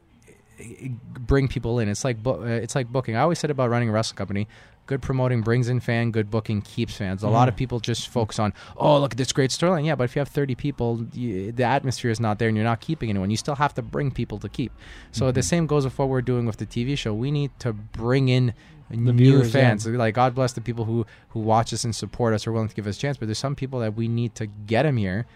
eh, eh bring people in. It's like bu- it's like booking. I always said about running a wrestling company. Good promoting brings in fan. Good booking keeps fans. A lot of people just focus on, oh, look at this great storyline. Yeah, but if you have 30 people, you, the atmosphere is not there, and you're not keeping anyone. You still have to bring people to keep. So the same goes with what we're doing with the TV show. We need to bring in new viewers, yeah. fans. Like God bless the people who who watch us and support us, are willing to give us a chance. But there's some people that we need to get them here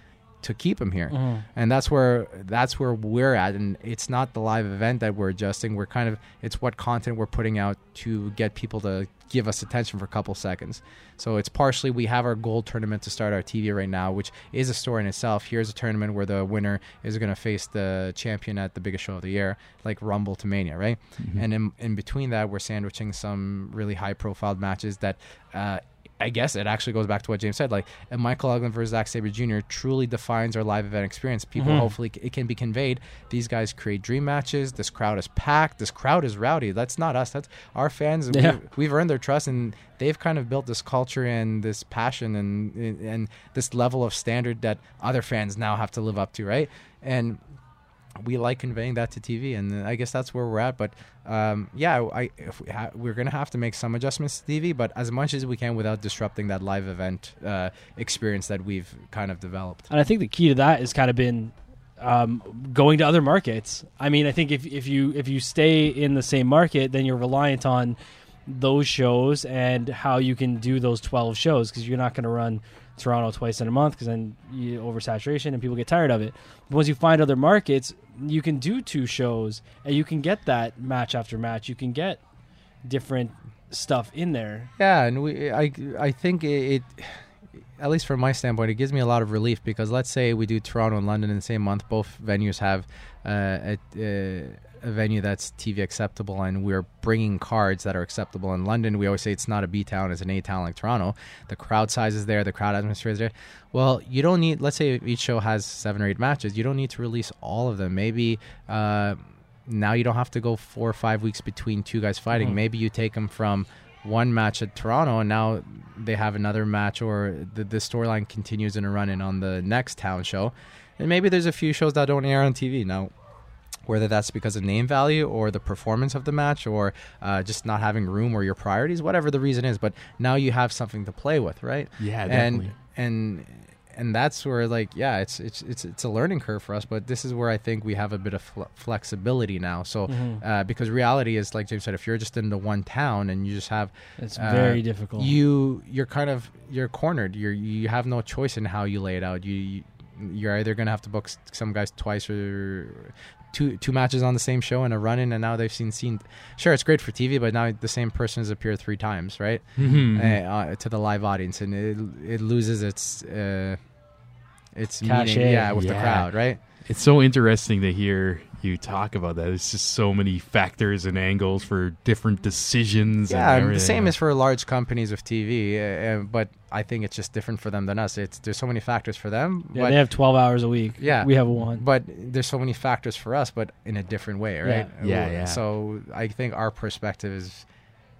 to keep them here Mm-hmm. and that's where that's where we're at and it's not the live event that we're adjusting we're kind of it's what content we're putting out to get people to give us attention for a couple seconds. So it's partially we have our gold tournament to start our tv right now which is a story in itself. Here's a tournament where the winner is going to face the champion at the biggest show of the year like rumble to mania right? And in, in between that we're sandwiching some really high profile matches that uh, I guess it actually goes back to what James said. Like, and Michael Elgin versus Zack Sabre Jr. truly defines our live event experience. People, mm-hmm. hopefully, it can be conveyed. These guys create dream matches. This crowd is packed. This crowd is rowdy. That's not us. That's our fans. Yeah. We've, we've earned their trust, and they've kind of built this culture and this passion and and this level of standard that other fans now have to live up to, right? And we like conveying that to TV, and I guess that's where we're at. But um, yeah, I we ha- we're gonna have to make some adjustments to TV, but as much as we can without disrupting that live event uh, experience that we've kind of developed. And I think the key to that has kind of been um, going to other markets. I mean, I think if, if you if you stay in the same market, then you're reliant on those shows and how you can do those 12 shows because you're not going to run Toronto twice in a month because then you oversaturation and people get tired of it. But once you find other markets, you can do two shows and you can get that match after match. You can get different stuff in there. Yeah, and we I I think it, at least from my standpoint, it gives me a lot of relief because let's say we do Toronto and London in the same month, both venues have uh, a, a, venue that's TV acceptable, and we're bringing cards that are acceptable. In London, we always say it's not a B town; it's an A town like Toronto. The crowd size is there, the crowd atmosphere is there. Well, you don't need. Let's say each show has seven or eight matches. You don't need to release all of them. Maybe. Uh, now you don't have to go four or five weeks between two guys fighting. Mhm. Maybe you take them from one match at Toronto, and now they have another match, or the, the storyline continues in a run in on the next town show. And maybe there's a few shows that don't air on TV now. Whether that's because of name value or the performance of the match or uh, just not having room or your priorities, whatever the reason is, but now you have something to play with, right? Yeah, and definitely. and and that's where like yeah it's it's it's it's a learning curve for us but this is where i think we have a bit of fle- flexibility now so Mhm. uh, because reality is like james said if you're just in the one town and you just have It's uh, very difficult. you you're kind of you're cornered you're you have no choice in how you lay it out you, you you're either gonna have to book some guys twice or two two matches on the same show and a run in and now they've seen seen sure it's great for tv but now the same person has appeared three times right Mhm. uh, uh, to the live audience, and it it loses its uh, its Cachet. meaning, yeah, with the crowd, right? It's so interesting to hear you talk about that. It's just so many factors and angles for different decisions. Yeah, and and the same is for large companies with TV, uh, uh, but I think it's just different for them than us. It's there's so many factors for them, yeah, but they have 12 hours a week. Yeah. We have one. but there's so many factors for us, but in a different way, right? Yeah. Yeah, yeah. So I think our perspective is.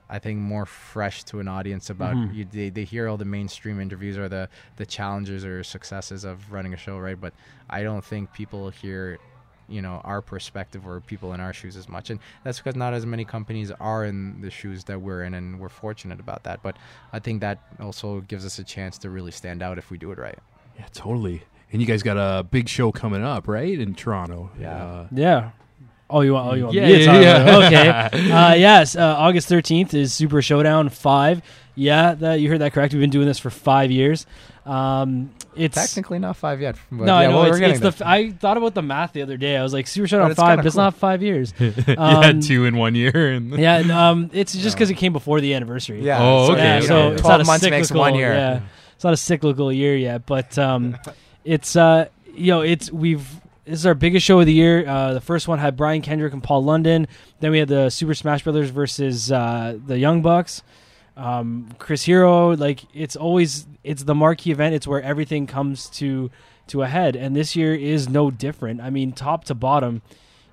I think more fresh to an audience about Mhm. you, they, they hear all the mainstream interviews or the the challenges or successes of running a show right but I don't think people hear you know our perspective or people in our shoes as much and that's because not as many companies are in the shoes that we're in and we're fortunate about that but I think that also gives us a chance to really stand out if we do it right Yeah, totally. And you guys got a big show coming up, right, in Toronto? Yeah. Uh, Yeah. Oh, you want? Oh, you want Yeah, me to yeah, yeah. Okay. Uh, yes. Uh, August thirteenth is Super Showdown Five. Yeah, that you heard that correct. We've been doing this for five years. Um, it's technically not five yet but no, yeah, I know well, we're it's, it's the. there. F- I thought about the math the other day. I was like, Super Showdown it's Five, kinda but it's cool. not five years. you Um, had two in one year, and yeah, and, um, it's just because it came before the anniversary. yeah Oh, okay, Yeah, you so know, it's 12 not a months makes cyclical, one year Yeah, it's not a cyclical year yet, but um, it's uh, you know, it's we've this is our biggest show of the year. Uh, the first one had Brian Kendrick and Paul London. Then we had the Super Smash Brothers versus uh, the Young Bucks. Um, Chris Hero, like it's always it's the marquee event. It's where everything comes to to a head, and this year is no different. I mean, top to bottom,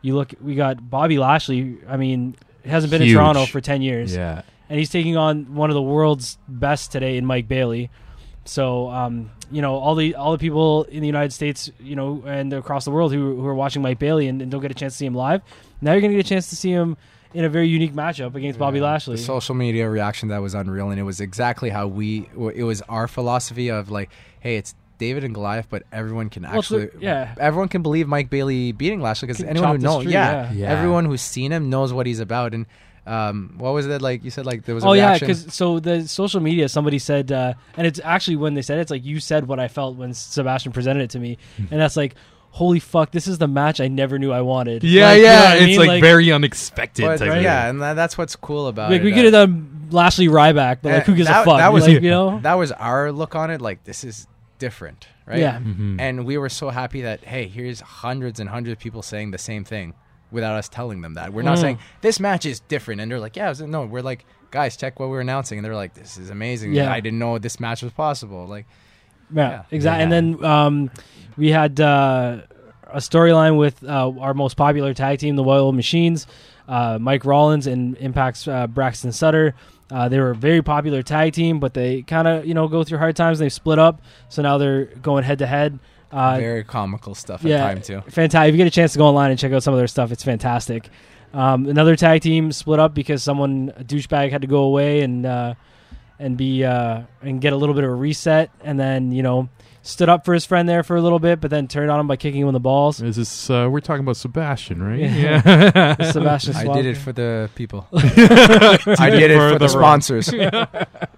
you look. We got Bobby Lashley. I mean, hasn't been Huge. in Toronto for ten years Yeah. and he's taking on one of the world's best today in Mike Bailey. So, um, you know, all the all the people in the United States, you know, and across the world who, who are watching Mike Bailey and, and don't get a chance to see him live, now you're going to get a chance to see him in a very unique matchup against Bobby Lashley. The social media reaction that was unreal, and it was exactly how we. It was our philosophy of like, hey, it's David and Goliath, but everyone can Well, it's the- actually, yeah. everyone can believe Mike Bailey beating Lashley because anyone who knows, street, yeah, yeah. Yeah. everyone who's seen him knows what he's about. And um, what was it like? You said like there was. A Oh yeah, because so the social media, somebody said, uh, and it's actually when they said it, it's like you said what I felt when Sebastian presented it to me, and that's like, holy fuck, this is the match I never knew I wanted. Yeah, Like, you know yeah. I it's mean? like, very unexpected. But, type of yeah, and that, that's what's cool about like it. we uh, could have done Lashley Ryback, but like uh, who gives that, a fuck? That was like, you know. that was our look on it. Like this is different, right? Yeah. Mhm. And we were so happy that hey, here's hundreds and hundreds of people saying the same thing without us telling them that. We're not Mm. saying this match is different, and they're like, yeah, no. We're like, guys, check what we're announcing, and they're like, this is amazing. Yeah. I didn't know this match was possible. Like, Yeah, Yeah. exactly. And then um, we had uh, a storyline with uh, our most popular tag team, the Well Oiled Machines, uh, Mike Rollins and Impact's uh, Braxton Sutter. Uh, they were a very popular tag team, but they kind of you know go through hard times. and They split up, so now they're going head to head. Uh, very comical stuff yeah, at time too. fantastic. If you get a chance to go online and check out some of their stuff, it's fantastic. Um, another tag team split up because someone a douchebag had to go away and uh, and be uh, and get a little bit of a reset, and then you know stood up for his friend there for a little bit, but then turned on him by kicking him in the balls. Is this? Uh, we're talking about Sebastian, right? Yeah. Sebastian I did it for the people. I did it For for the the sponsors.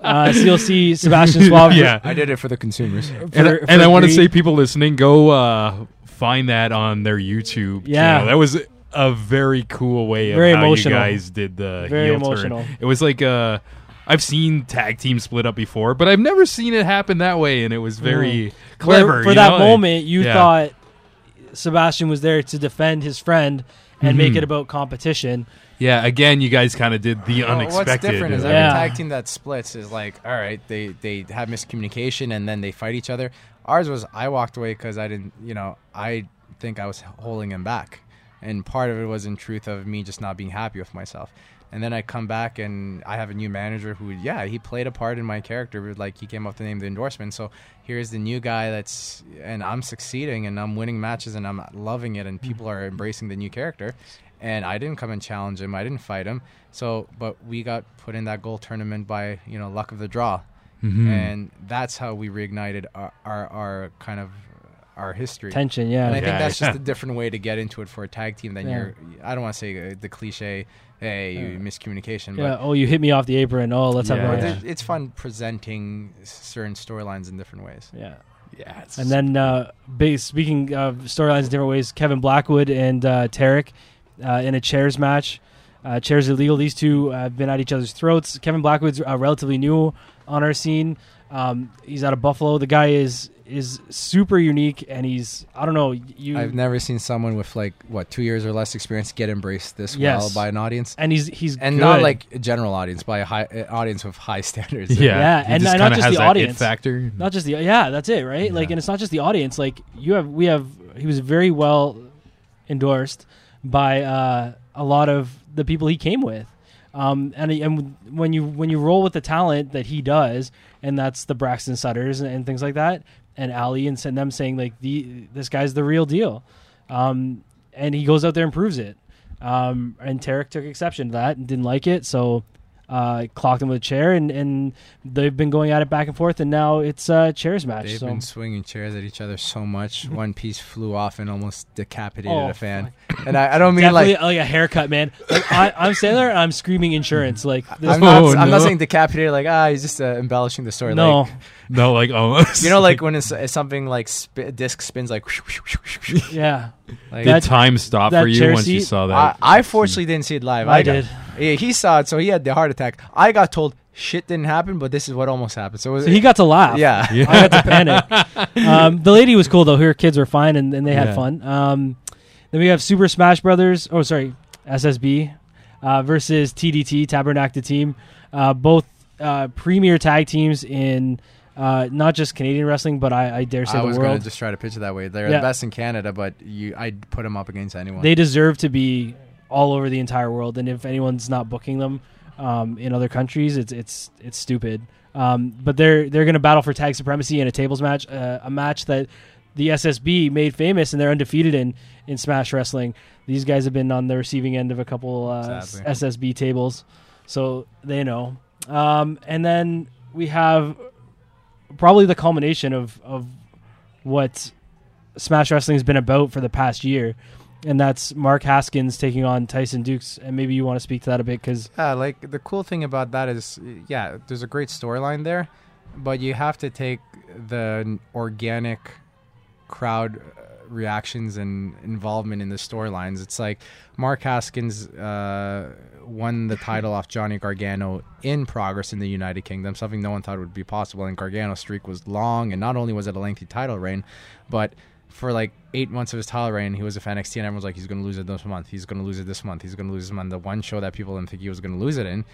Uh, so you'll see Sebastian Suave. yeah. I did it for the consumers. for- and, for and I want to Greed. say, people listening, go uh, find that on their YouTube. Yeah. channel. that was a very cool way of Very how emotional. you guys did the Very heel emotional. turn. It was like uh, I've seen tag teams split up before, but I've never seen it happen that way, and it was very clever. Where, for that know? moment, you Yeah. thought Sebastian was there to defend his friend and make Mhm. it about competition. yeah. Again, you guys kind of did the Well, unexpected. What's different is uh, every Yeah. tag team that splits is like, all right, they they have miscommunication and then they fight each other. Ours was I walked away because I didn't, you know, I think I was holding him back, and part of it was in truth of me just not being happy with myself. And then I come back and I have a new manager who, yeah, he played a part in my character. Like he came up to name the endorsement. So here's the new guy that's, and I'm succeeding and I'm winning matches and I'm loving it and people are embracing the new character. And I didn't come and challenge him. I didn't fight him. So, but we got put in that gold tournament by you know luck of the draw, mhm. and that's how we reignited our our, our kind of our history. Tension, yeah. And I Yeah, think that's yeah. just a different way to get into it for a tag team than Yeah. you're. I don't want to say the cliche, hey, you miscommunication, yeah. but, Oh, you hit me off the apron. Oh, let's Yeah. have Yeah. it's fun presenting certain storylines in different ways. Yeah. yeah. And then, uh, big, speaking of storylines in different ways, Kevin Blackwood and uh, Tarek uh, in a chairs match. Uh, chairs illegal. These two have been at each other's throats. Kevin Blackwood's uh, relatively new on our scene. Um, he's out of Buffalo. The guy is is super unique, and he's I don't know you. I've never seen someone with like what two years or less experience get embraced this Yes. well by an audience, and he's he's and good. not like a general audience, by a high audience with high standards. yeah, Yeah, he and just not just the audience. factor. not just the yeah that's it right like and it's not just the audience like you have we have he was very well endorsed by uh, a lot of the people he came with um, and and when you when you roll with the talent that he does and that's the Braxton Sutters and, and things like that and Ali and send them saying like the this guy's the real deal. Um, and he goes out there and proves it. Um, and Tarek took exception to that and didn't like it. So uh, clocked him with a chair, and, and they've been going at it back and forth, and now it's a chairs match. They've so. been swinging chairs at each other so much. One piece flew off and almost decapitated Oh, a fan. And I, I don't mean Definitely like like, a haircut, man. Like, I, I'm standing there and I'm screaming insurance. Like this, I'm not. Oh, I'm no. not saying decapitated. Like ah, he's just uh, embellishing the story. no, Like, No, like almost. you know, like when it's, it's something like sp- disc spins like. yeah, like did that- time stop that for you chair once you seat- saw I, that? I fortunately didn't see it live. I got- did. Yeah, he saw it, so he had the heart attack. I got told shit didn't happen, but this is what almost happened. So, it was, So he got to laugh. yeah. I got to panic. Um, the lady was cool though. Her kids were fine and, and they had Yeah. fun. Um, then we have Super Smash Brothers. Oh, sorry, SSB uh, versus TDT Tabarnak de Team. Uh, both uh, premier tag teams in uh, not just Canadian wrestling, but I, I dare say I the was going world. to just try to pitch it that way. They're Yeah. the best in Canada, but you, I'd put them up against anyone. They deserve to be all over the entire world, and if anyone's not booking them um, in other countries, it's it's it's stupid. Um, but they're they're going to battle for tag supremacy in a tables match, uh, a match that the SSB made famous and they're undefeated in in Smash Wrestling. These guys have been on the receiving end of a couple uh, Sadly. SSB tables, so they know. Um, and then we have probably the culmination of of what Smash Wrestling has been about for the past year, and that's Mark Haskins taking on Tyson Dux. And maybe you want to speak to that a bit because Yeah, like the cool thing about that is, yeah, there's a great storyline there, but you have to take the organic crowd uh, reactions and involvement in the storylines. It's like Mark Haskins uh, won the title off Johnny Gargano in progress in the United Kingdom, something no one thought would be possible. And Gargano's streak was long, and not only was it a lengthy title reign, but for like eight months of his title reign, he was a fan NXT, and everyone's like, he's going to lose it this month. He's going to lose it this month. He's going to lose this month. The one show that people didn't think he was going to lose it in,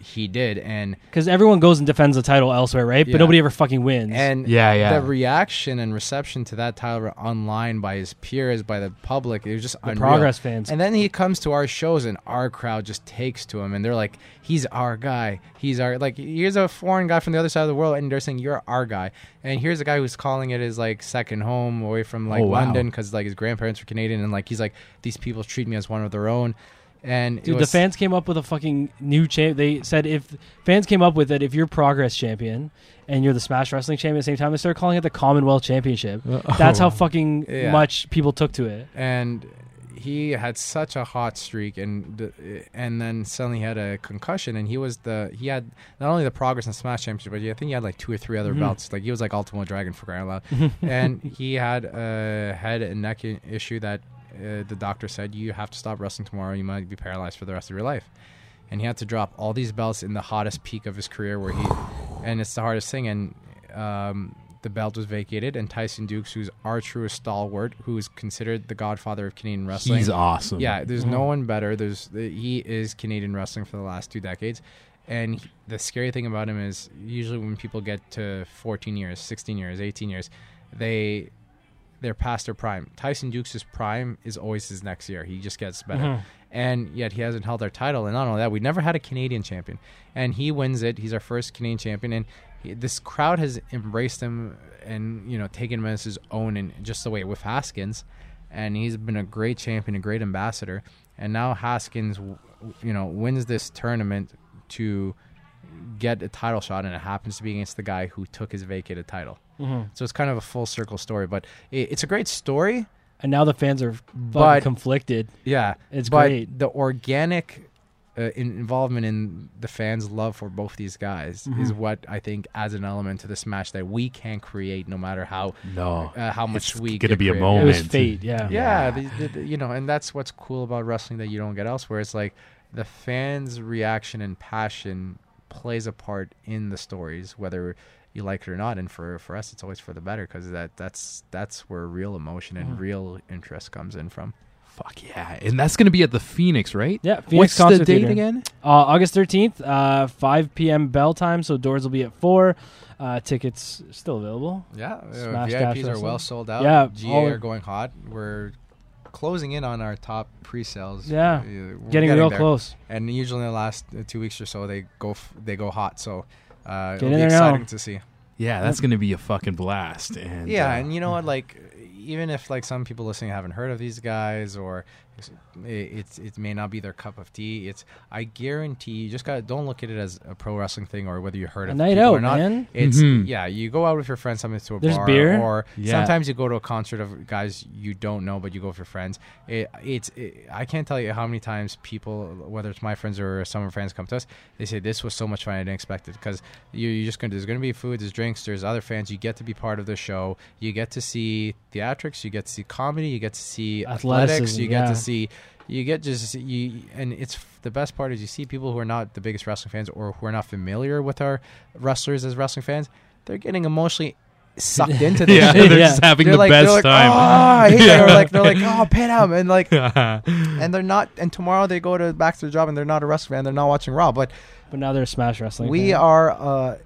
he did. And because everyone goes and defends the title elsewhere, right? Yeah. But nobody ever fucking wins. and Yeah, yeah. the reaction and reception to that title online by his peers, by the public, it was just the unreal. Progress fans. And then he comes to our shows, and our crowd just takes to him, and they're like, "He's our guy. He's our like. Here's a foreign guy from the other side of the world, and they're saying you're our guy. And here's a guy who's calling it his like second home, away from like Oh. London, because like his grandparents were Canadian, and like he's like these people treat me as one of their own. And Dude, the fans came up with a fucking new champ. They said if fans came up with it, if you're Progress champion and you're the Smash Wrestling champion at the same time, they started calling it the Commonwealth Championship. That's how fucking Yeah. much people took to it. and he had such a hot streak and and then suddenly he had a concussion and he was the he had not only the progress and smash championship but I think he had like two or three other Mhm. belts like he was like Ultimo Dragon for crying out loud and he had a head and neck issue that uh, the doctor said you have to stop wrestling tomorrow. You might be paralyzed for the rest of your life. And he had to drop all these belts in the hottest peak of his career where he and it's the hardest thing. And um, the belt was vacated and Tyson Dux who's our truest stalwart who is considered the godfather of Canadian wrestling. He's awesome. yeah, there's no one better. There's he is Canadian wrestling for the last two decades, and he- the scary thing about him is usually when people get to 14 years, 16 years, 18 years, they they're past their prime. Tyson Dux' prime is always his next year. He just gets better, Mhm. and yet he hasn't held our title. And not only that, we never had a Canadian champion, and he wins it. He's our first Canadian champion, and he, this crowd has embraced him and you know taken him as his own, and just the way with Haskins and he's been a great champion, a great ambassador. And now Haskins, you know, wins this tournament to get a title shot, and it happens to be against the guy who took his vacated title. Mhm. So it's kind of a full circle story, but it, it's a great story. And now the fans are fucking But- conflicted. Yeah, It's but great. the organic uh, in- involvement in the fans' love for both these guys Mm-hmm. is what I think adds an element to this match that we can't create, no matter how No. uh, how much It's we gonna get be a creative. It moment. was fate, yeah. yeah, the, the, the- you know, and that's what's cool about wrestling that you don't get elsewhere. It's like the fans' reaction and passion plays a part in the stories, whether you like it or not. And for for us, it's always for the better because that that's that's where real emotion and real interest comes in from. Fuck yeah. And that's going to be at the Phoenix, right? Yeah, Phoenix What's Concert the date Theater. again? Uh, August 13th, uh, 5 p.m. bell time, so doors will be at 4. Uh, tickets still available. Yeah, uh, Smash VIPs are well sold out. Yeah, GA all- are going hot. We're closing in on our top pre-sales. Yeah, Uh, we're Getting, real there. close. And usually in the last uh, two weeks or so, they go f- they go hot. So uh, it'll be there now. exciting to see. Yeah, that's going to be a fucking blast. And yeah, uh, and you know what? Like, even if like some people listening haven't heard of these guys, or it's- it's it may not be their cup of tea. It's I guarantee you just got don't look at it as a pro wrestling thing or whether you heard A of night out, or not. man. It's Mhm. yeah, you go out with your friends, sometimes to a There's bar, beer. or Yeah. sometimes you go to a concert of guys you don't know, but you go with your friends. It, it's it, I can't tell you how many times people, whether it's my friends or some of our friends, come to us. They say this was so much fun, I didn't expect it because you you just gonna there's gonna be food, there's drinks, there's other fans. You get to be part of the show. You get to see theatrics, you get to see comedy, you get to see athletics, Athleticism, you get yeah. to see you get just you and it's the best part is you see people who are not the biggest wrestling fans or who are not familiar with our wrestlers as wrestling fans they're getting emotionally sucked into this yeah, shit. they're Yeah. just having they're the like, best they're like, time. Oh, I hate that. Yeah. Or like they're like, oh, pin him, and like, and they're not. And tomorrow they go to back to their job, and they're not a wrestling fan. They're not watching Raw. But But now they're a Smash Wrestling. we fan. are, uh,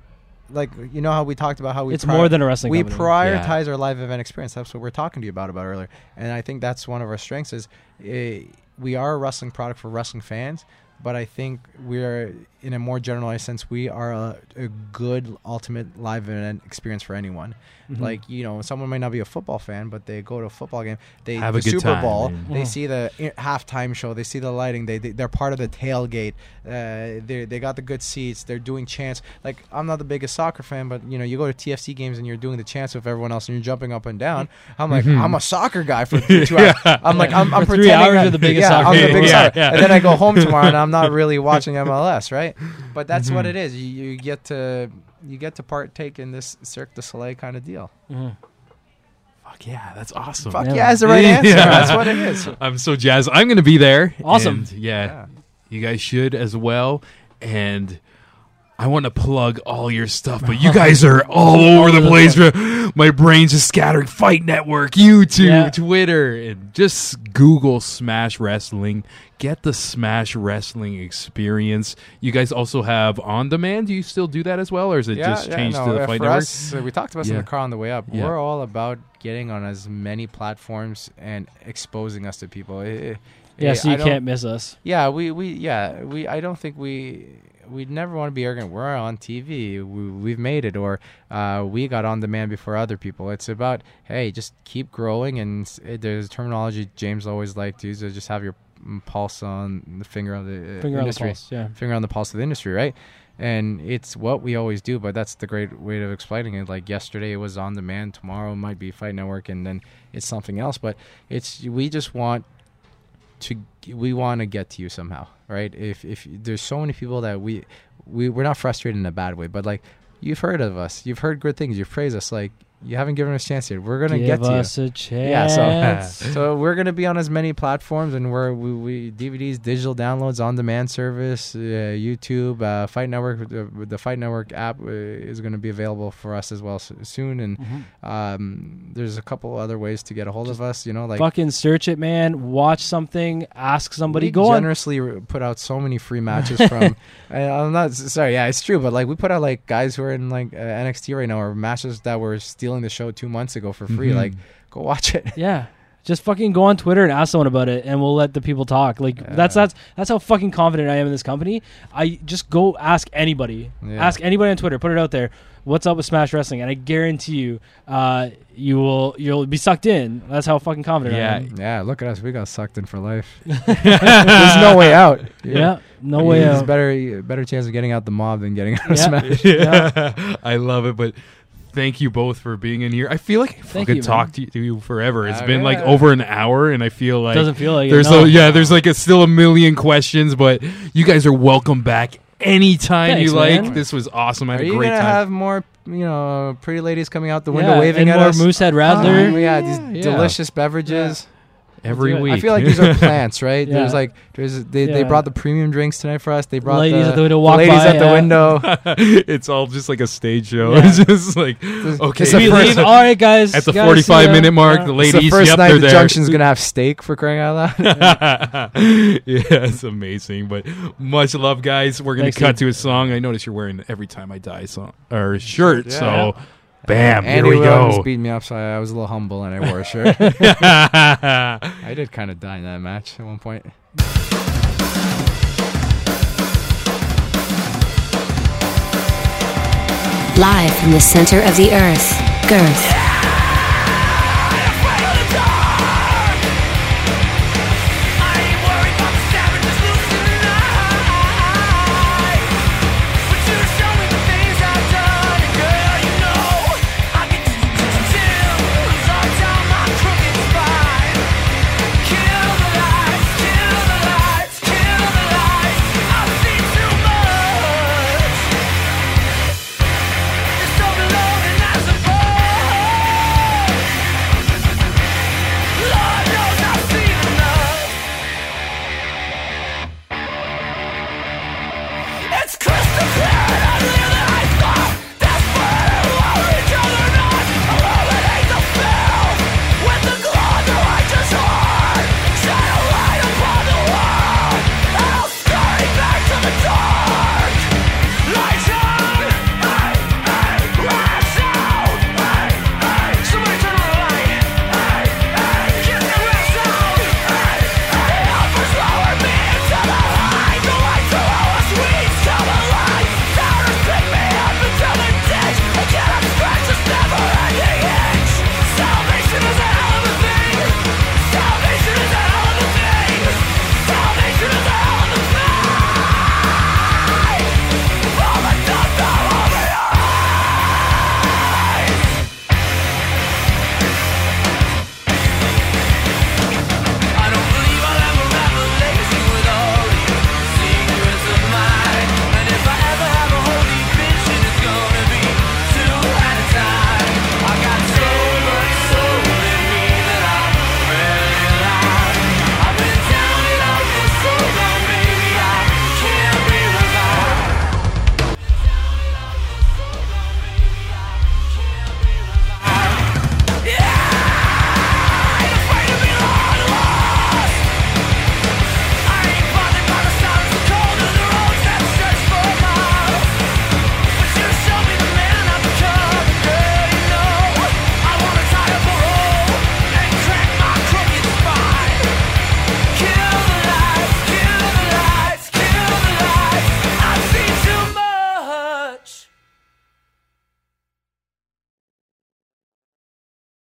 like, you know how we talked about how we It's more than a wrestling we company. prioritize our live event experience. That's what we're talking to you about about earlier, and I think that's one of our strengths. Is uh, we are a wrestling product for wrestling fans, but I think we are, in a more generalized sense, we are a, a good ultimate live event experience for anyone. Mhm. Like you know, someone might not be a football fan, but they go to a football game. They Have the a good Super time, Bowl. and- They Mhm. see the i- halftime show. They see the lighting. They, they they're part of the tailgate. Uh, they they got the good seats. They're doing chants. Like I'm not the biggest soccer fan, but you know, you go to TFC games and you're doing the chants with everyone else, and you're jumping up and down. I'm like, Mhm. I'm a soccer guy for two hours. I'm like, I'm, I'm For three pretending hours, that- the biggest yeah, soccer I'm the fan. biggest Yeah, soccer. yeah. And then I go home tomorrow and I'm not really watching MLS, right? But that's what Mhm. it is. You, you get to you get to partake in this Cirque du Soleil kind of deal. Mhm. Fuck yeah, that's awesome. Fuck Yeah. yeah, is the right answer. Yeah. That's what it is. I'm so jazzed. I'm going to be there. Awesome. And, yeah, Yeah. you guys should as well. And I want to plug all your stuff, but you guys are all over the place. My brain's just scattering. Fight Network, YouTube, Yeah. Twitter, and just Google Smash Wrestling. Get the Smash Wrestling experience. You guys also have on demand. Do you still do that as well, or is it just changed no, to the Fight for Network? us, uh, we talked about this in the car on the way up. Yeah. We're all about getting on as many platforms and exposing us to people. It- it- Yeah, it- so you can't miss us. Yeah, we, we yeah we I don't think we we never want to be arrogant. We're on TV. We, we've made it, or uh, we got on demand before other people. It's about hey, just keep growing. And it, there's a terminology James always liked to use. is Just have your mm, pulse on the finger of the uh, Finger on the pulse. Yeah. finger on the pulse of the industry, right? And it's what we always do, but that's the great way of explaining it. Like yesterday it was on demand, tomorrow might be Fight Network, and then it's something else. But it's we just want to we want to get to you somehow, right? If if there's so many people that we we we're not frustrated in a bad way, but like you've heard of us, you've heard good things, you've praised us, like you haven't given us a chance yet. We're gonna Give get to you. a chance. Yeah, so so we're gonna be on as many platforms, and we're we, we DVDs, digital downloads, on demand service, uh, YouTube, uh, Fight Network. The, the Fight Network app uh, is gonna be available for us as well soon, and Mhm. um, there's a couple other ways to get a hold of us. You know, like Fucking search it, man. Watch something. Ask somebody. we Go on. generously r- put out so many free matches from. I'm not sorry. Yeah, it's true, but like we put out like guys who are in like uh, NXT right now, or matches that were stealing the show two months ago for free. Mhm. Like, go watch it. Yeah. Just fucking go on Twitter and ask someone about it, and we'll let the people talk. Like that's Yeah. that's that's how fucking confident I am in this company. I just go ask anybody, Yeah. ask anybody on Twitter, put it out there. What's up with Smash Wrestling? And I guarantee you, uh, you will you'll be sucked in. That's how fucking confident Yeah. I am. Yeah, look at us. We got sucked in for life. There's no way out. Yeah, no way There's out. better better chance of getting out the mob than getting out of Yeah. Smash. Yeah. I love it, but thank you both for being in here. I feel like I Thank could you, talk to you, to you forever. It's Yeah, been like yeah. over an hour, and I feel like Doesn't feel like there's it. no. a, yeah, there's like a, still a million questions, but you guys are welcome back anytime Thanks, you like. man. This was awesome. I Are had a you great gonna time. have more, you know, pretty ladies coming out the window Yeah, waving and at more us? Moosehead Oh, Radler. yeah, these Yeah. delicious beverages. Every week. I feel like these are plants, right? Yeah. There's like there's they, they brought the premium drinks tonight for us. They brought Ladies the, at the window walk ladies by, at the window. it's all just like a stage show. Yeah. It's just like okay. It's we first- leave. All right, guys. At the guys, 45 see ya. minute mark, Yeah. the It's ladies, the first yep, night the there. junction's gonna have steak for crying out loud. yeah, it's amazing. But much love, guys. We're gonna Thanks, cut dude. to a song. I notice you're wearing "Every Time I Die" song or shirt. Yeah. So, bam, Andy here we Williams go. beat me up, so I, I was a little humble and I wore a shirt. I did kind of die in that match at one point. Live from the center of the earth, Girth.